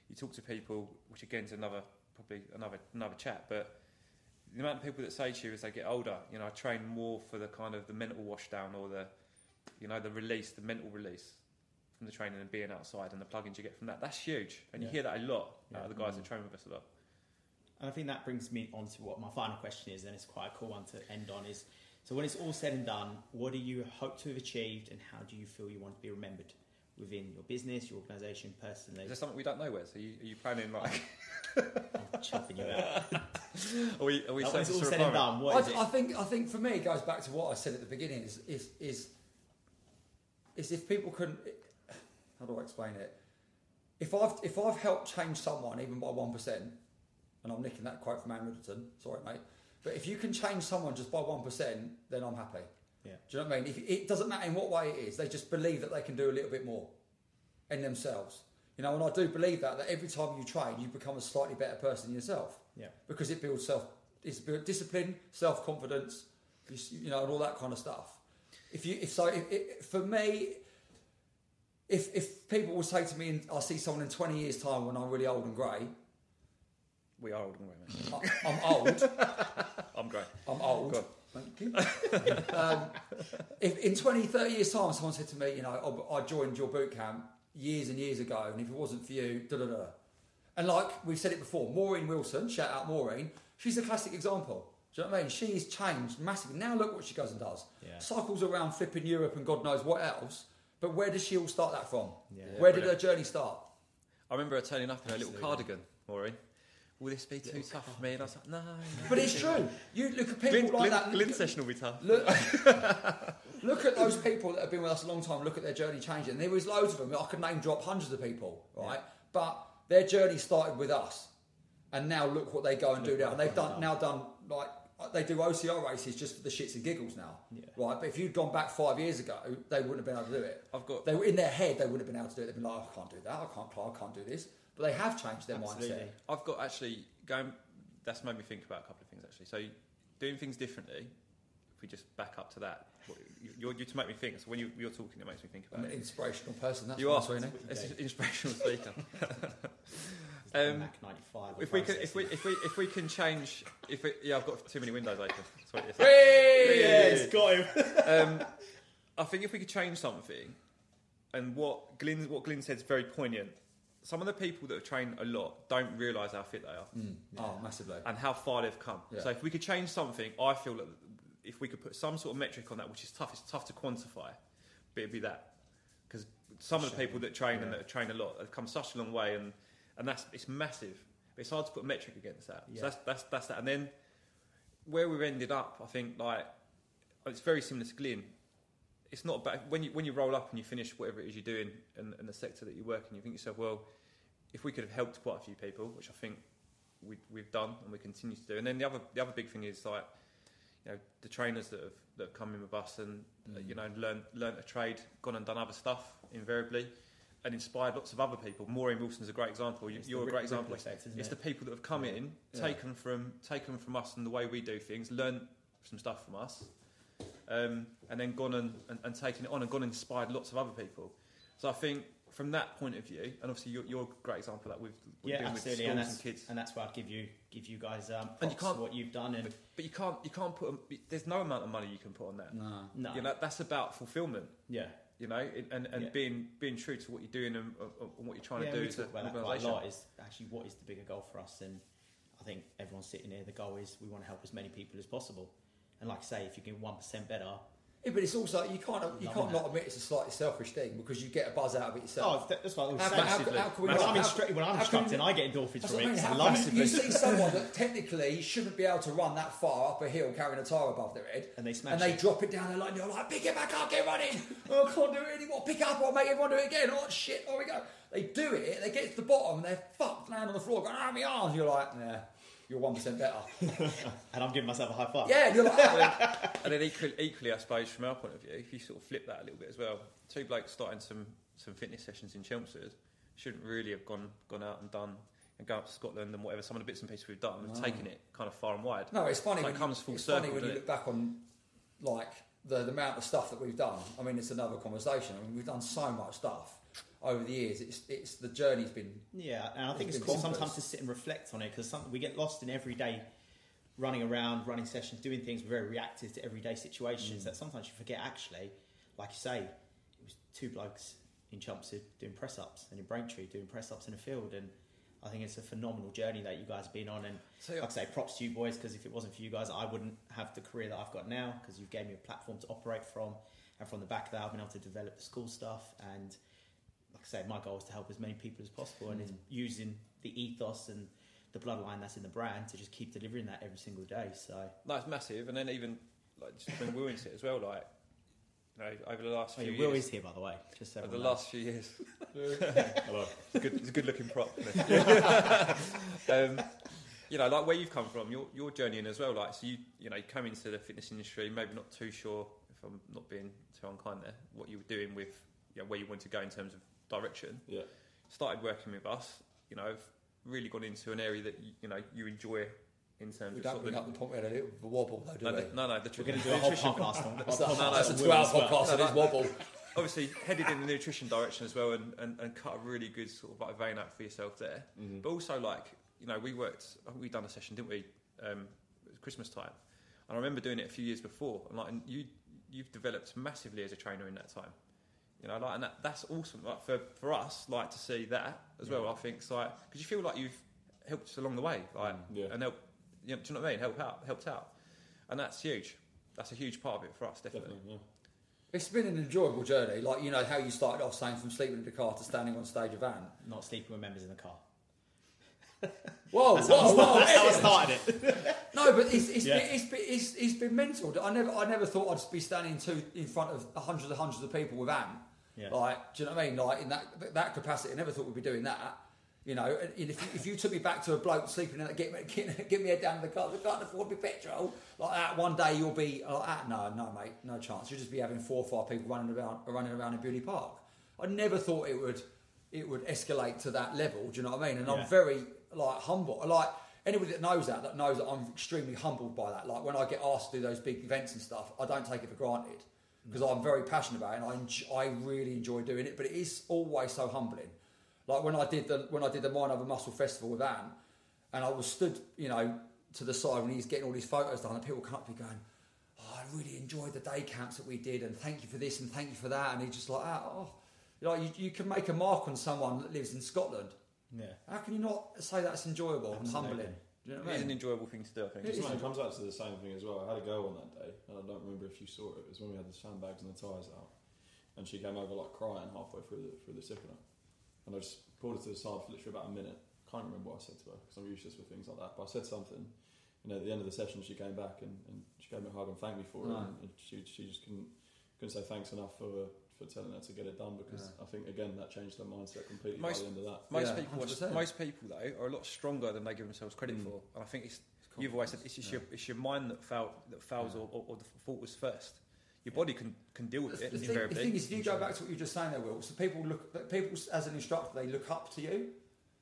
you talk to people, which again is another probably another another chat, but the amount of people that say to you as they get older, you know, I train more for the kind of the mental washdown or the you know the release, the mental release from the training and being outside and the plugins you get from that. That's huge, and you hear that a lot Yeah. out of the guys Mm. that train with us a lot. And I think that brings me on to what my final question is, and it's quite a cool one to end on. Is so when it's all said and done, what do you hope to have achieved, and how do you feel you want to be remembered within your business, your organisation, personally. Is there something we don't know, Wes? Are you, are you planning like? I'm chopping you out. are we, are we That saying was all this said and done. What is I, it? I think I think for me it goes back to what I said at the beginning is is is, is if people can how do I explain it? If I've if I've helped change someone even by one percent, and I'm nicking that quote from Ant Middleton, sorry mate, but if you can change someone just by one percent, then I'm happy. Yeah. Do you know what I mean? If it doesn't matter in what way it is, they just believe that they can do a little bit more in themselves. You know, and I do believe that that every time you train, you become a slightly better person yourself Yeah. because it builds self it's built discipline, self confidence, you, you know, and all that kind of stuff. If you if so, if, if, for me, if if people will say to me, in, I see someone in twenty years' time when I'm really old and grey, We are old, and grey, mate? I- I'm old. I'm grey. I'm old. Go on. Thank you. um, if in 20, 30 years' time, someone said to me, you know, oh, I joined your boot camp years and years ago, and if it wasn't for you, da da da. And like we've said it before, Maureen Wilson, shout out Maureen, she's a classic example. Do you know what I mean? She's changed massively. Now look what she goes and does. Yeah. Cycles around flipping Europe and God knows what else. But where does she all start that from? Yeah. where did brilliant. her journey start? I remember her turning up in her little Absolutely. cardigan, Maureen. Will this be too tough for me? And I was like, no. no. But it's true. You look at people Glynn, like Glynn, that. Glynn session will be tough. Look, look at those people that have been with us a long time. Look at their journey changing. There was loads of them. I could name drop hundreds of people, right? But their journey started with us, and now look what they go and do now. And they've done. now done like they do OCR races just for the shits and giggles now, Yeah. right? But if you'd gone back five years ago, they wouldn't have been able to do it. I've got. They were in their head. They wouldn't have been able to do it. They'd been like, "Oh, I can't do that. I can't. I can't do this. But they have changed their mindset. Absolutely. I've got actually going. That's made me think about a couple of things actually. So doing things differently. If we just back up to that, what- you- you're, you to make me think. So when you, you're talking, it makes me think about. I'm about an it. inspirational person. That's You why, are. Sweeney. It's an inspirational speaker. Um, Mac 95 if we can, if we, if we, if we can change, if we, yeah, I've got too many windows open. That's what it is. Hey! yeah, it's got him. um, I think if we could change something, and what Glynn what Glynn said is very poignant. Some of the people that have trained a lot don't realise how fit they are Mm. Oh, massively. and how far they've come. Yeah. So if we could change something, I feel that if we could put some sort of metric on that, which is tough, it's tough to quantify, but it'd be that because some of the people that train and that have trained a lot have come such a long way, and and that's it's massive. But it's hard to put a metric against that. Yeah. So that's that's that's that. And then where we've ended up, I think like it's very similar to Glynn. It's not bad when you when you roll up and you finish whatever it is you're doing and, and the sector that you work in. You think to yourself, well, if we could have helped quite a few people, which I think we, we've done and we continue to do. And then the other the other big thing is like you know the trainers that have that have come in with us and uh, Mm. you know learned learned a trade, gone and done other stuff invariably, and inspired lots of other people. Maureen Wilson's a great example. It's you're a great example. effect, It's it? the people that have come Yeah. in, Yeah. taken from taken from us and the way we do things, learned some stuff from us, um, and then gone and, and, and taken it on and gone and inspired lots of other people. So I think from that point of view, and obviously you're, you're a great example of that with what you're yeah, doing absolutely, with and schools that's and kids. and that's why I'd give you give you guys um, And you can't- for what you've done and But you can't you can't put a, there's no amount of money you can put on that. No. no, You know that's about fulfilment. yeah, You know, and, and Yeah. being being true to what you're doing and, and and what you're trying yeah, to do we talk about that quite a lot. Is actually what is the bigger goal for us, and I think everyone sitting here, the goal is we want to help as many people as possible. And like I say, if you get one percent better, Yeah, but it's also you can't you Loving can't not admit it's a slightly selfish thing because you get a buzz out of it yourself. oh, that's what I was How- saying. how- how can we When not- I'm, how- instru- when I'm instructing, I get endorphins from what I it. mean. 'cause I How love can it. you, you see someone that technically shouldn't be able to run that far up a hill carrying a tire above their head, and they smash and they it. drop it down the line. You're like, pick it back up, get running. Oh, I can't do it anymore. Pick it up, I'll make everyone do it again. Oh shit, oh we go. They do it. They get to the bottom, and they're fucked, land on the floor, going, ah, my arms. You're like, yeah, you're one percent better. and I'm giving myself a high five. Yeah, and you're like, oh, And then equally, equally, I suppose, from our point of view, if you sort of flip that a little bit as well, two blokes starting some, some fitness sessions in Chelmsford shouldn't really have gone gone out and done and go up to Scotland and whatever some of the bits and pieces we've done and No. taken it kind of far and wide. No, it's funny. So it when you- comes full it's circle, funny when you doesn't look back on like the, the amount of stuff that we've done. I mean, it's another conversation. I mean, we've done so much stuff over the years. It's it's the journey's been Yeah, and I think It's it's, cool sometimes to sit and reflect on it because we get lost in everyday running around, running sessions, doing things. We're very reactive to everyday situations Mm. that sometimes you forget. Actually, like you say, it was two blokes in Chelmsford doing press ups and in Braintree doing press ups in a field, and I think it's a phenomenal journey that you guys have been on. And So, like I say, props to you boys because if it wasn't for you guys, I wouldn't have the career that I've got now because you've gave me a platform to operate from, and from the back of that, I've been able to develop the school stuff and say, my goal is to help as many people as possible, and it's Mm. using the ethos and the bloodline that's in the brand to just keep delivering that every single day. So, that's massive, and then even like just when Will into it as well, like you know, over the last oh, few yeah, Will years, is here by the way. Just so over the knows. last few years, Hello. it's a good, it's a good looking prop. isn't um, you know, like where you've come from, your your journey in as well. Like, so you you know, you come into the fitness industry, maybe not too sure if I'm not being too unkind there, what you were doing with you know, where you want to go in terms of direction. Yeah. Started working with us, you know, really gone into an area that you, you know you enjoy in terms We of don't sort bring of up the point we had a little wobble though, do no, we? no, no, the We're going to do a whole nutrition- podcast on That's, that's, no, that's no, a two-hour Will as well. podcast. It No, is no. wobble. obviously headed in the nutrition direction as well and, and, and cut a really good sort of like vein out for yourself there. Mm-hmm. But also like, you know, we worked I think we done a session, didn't we? Um, it was Christmas time. And I remember doing it a few years before and like and you you've developed massively as a trainer in that time. You know, like and that, that's awesome. Like for, for us, like to see that as well, I think it's like because you feel like you've helped us along the way, like mm, Yeah. and help you know, do you know what I mean? Help out helped out. And that's huge. That's a huge part of it for us, definitely. Definitely. Yeah. It's been an enjoyable journey. Like, you know, how you started off saying from sleeping in the car to standing on stage of van. not sleeping with members in the car. Whoa, That's how, I, whoa, started, whoa. that's how I started it. No, but it's, it's, Yeah. been, it's, been, it's, it's been mental. I never, I never thought I'd be standing two, in front of hundreds and hundreds of people with Ant. Yeah. Like, do you know what I mean? Like, in that, that capacity, I never thought we'd be doing that. You know, and if, you- if you took me back to a bloke sleeping in, get me, get, get me head down in the car, I can't afford me petrol. Like that, one day you'll be like that. No, no, mate, no chance. You'll just be having four or five people running around, running around in Beauty Park. I never thought it would, it would escalate to that level. Do you know what I mean? And Yeah. I'm very like humble. Like anybody that knows that, that knows that I'm extremely humbled by that. Like when I get asked to do those big events and stuff, I don't take it for granted because I'm very passionate about it and I, enj- I really enjoy doing it. But it is always so humbling. Like when I did the when I did the Mind Over Muscle Festival with Ant, and I was stood, you know, to the side when he's getting all these photos done, and people come up to me going, "Oh, I really enjoyed the day camps that we did, and thank you for this and thank you for that." And he's just like, "Oh, oh. like you, you can make a mark on someone that lives in Scotland. Yeah. How can you not say that's enjoyable and humbling? Do you know what It I is an enjoyable thing to do, I think. It It's is. like- it comes out to the same thing as well. I had a girl on that day, and I don't remember if you saw it. It was when we had the sandbags and the tyres out, and she came over like crying halfway through the through the sickener, and I just pulled her to the side for literally about a minute. Can't remember what I said to her because I'm useless with things like that. But I said something, and at the end of the session, she came back and, and she gave me a hug and thanked me for it. Right. And she she just couldn't couldn't say thanks enough for for telling her to get it done because I think again that changed her mindset completely Most- by the end of that. Most Yeah, people, are, 100%. most people though, are a lot stronger than they give themselves credit Mm. for, and I think it's. You've always said it's just your it's your mind that failed that fails Yeah. or, or, or the fault was first. Your body can can deal with The, it the thing, the thing is, if you go back to what you were just saying there, Will, so people look, people as an instructor, they look up to you.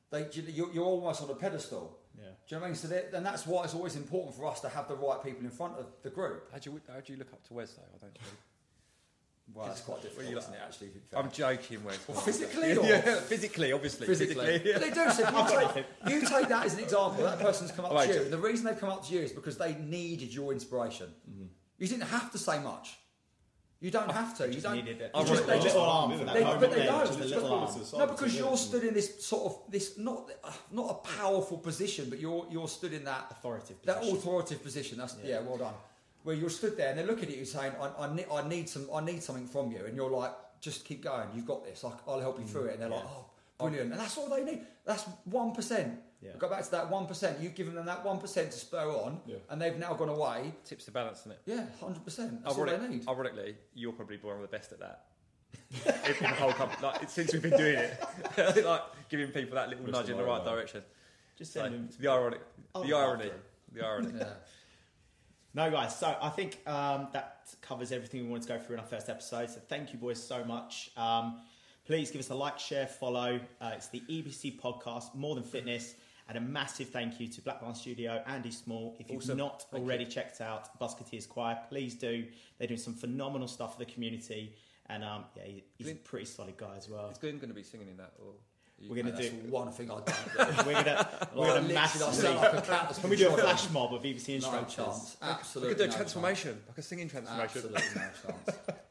They, you're, you're almost on a pedestal. Yeah. Do you know what I mean? So that- and that's why it's always important for us to have the right people in front of the group. how do you how do you look up to Wes though? I don't. Well, that's quite difficult, Well, isn't it? Actually, to be fair. I'm joking, Wes. Well, physically or yeah, physically, obviously, physically. But they do. So you, take, you take that as an example. That person's come up Right. to you. And the reason they've come up to you is because they needed your inspiration. Mm-hmm. You didn't have to say much. You don't have to. You don't. needed it. I Just they just- arm They- but they don't. Just a Just little pull arm. it to the side. No, because you're stood in this sort of this not uh, not a powerful position, but you're you're stood in that Authoritative that position. authoritative position. That's yeah. Yeah. well done. Where you're stood there and they're looking at you saying, I, I, need, I need some, I need something from you, and you're like, just keep going. You've got this. I, I'll help you through it. And they're mm. like, oh, brilliant. And that's all they need. That's one percent. Yeah. Go back to that one percent. You've given them that one percent to spur on, Yeah. and they've now gone away. tips the balance, isn't it? Yeah, hundred percent. That's all they need. Ironically, you're probably one of the best at that. in the whole company, like since we've been doing it, like giving people that little Mr. nudge in the right Marlowe. direction. Just So, send him. the ironic, I'll the irony, the irony. Yeah. No, guys. So I think um, that covers everything we wanted to go through in our first episode. So thank you, boys, so much. Um, please give us a like, share, follow. Uh, it's the EBC podcast, More Than Fitness. And a massive thank you to Black Blackburn Studio, Andy Small. If you've Awesome. not Thank already checked out Busketeers Choir, please do. They're doing some phenomenal stuff for the community. And um, yeah, he- he's a pretty solid guy as well. Is Glenn going to be singing in that? Or We're gonna That's do. one thing I don't do. We're gonna we're Like, gonna literally, I massively. like a cat that's Can we do a flash mob of EBC No instructors? chance. we could do a no transformation, like a singing chance. transformation. Absolutely no chance.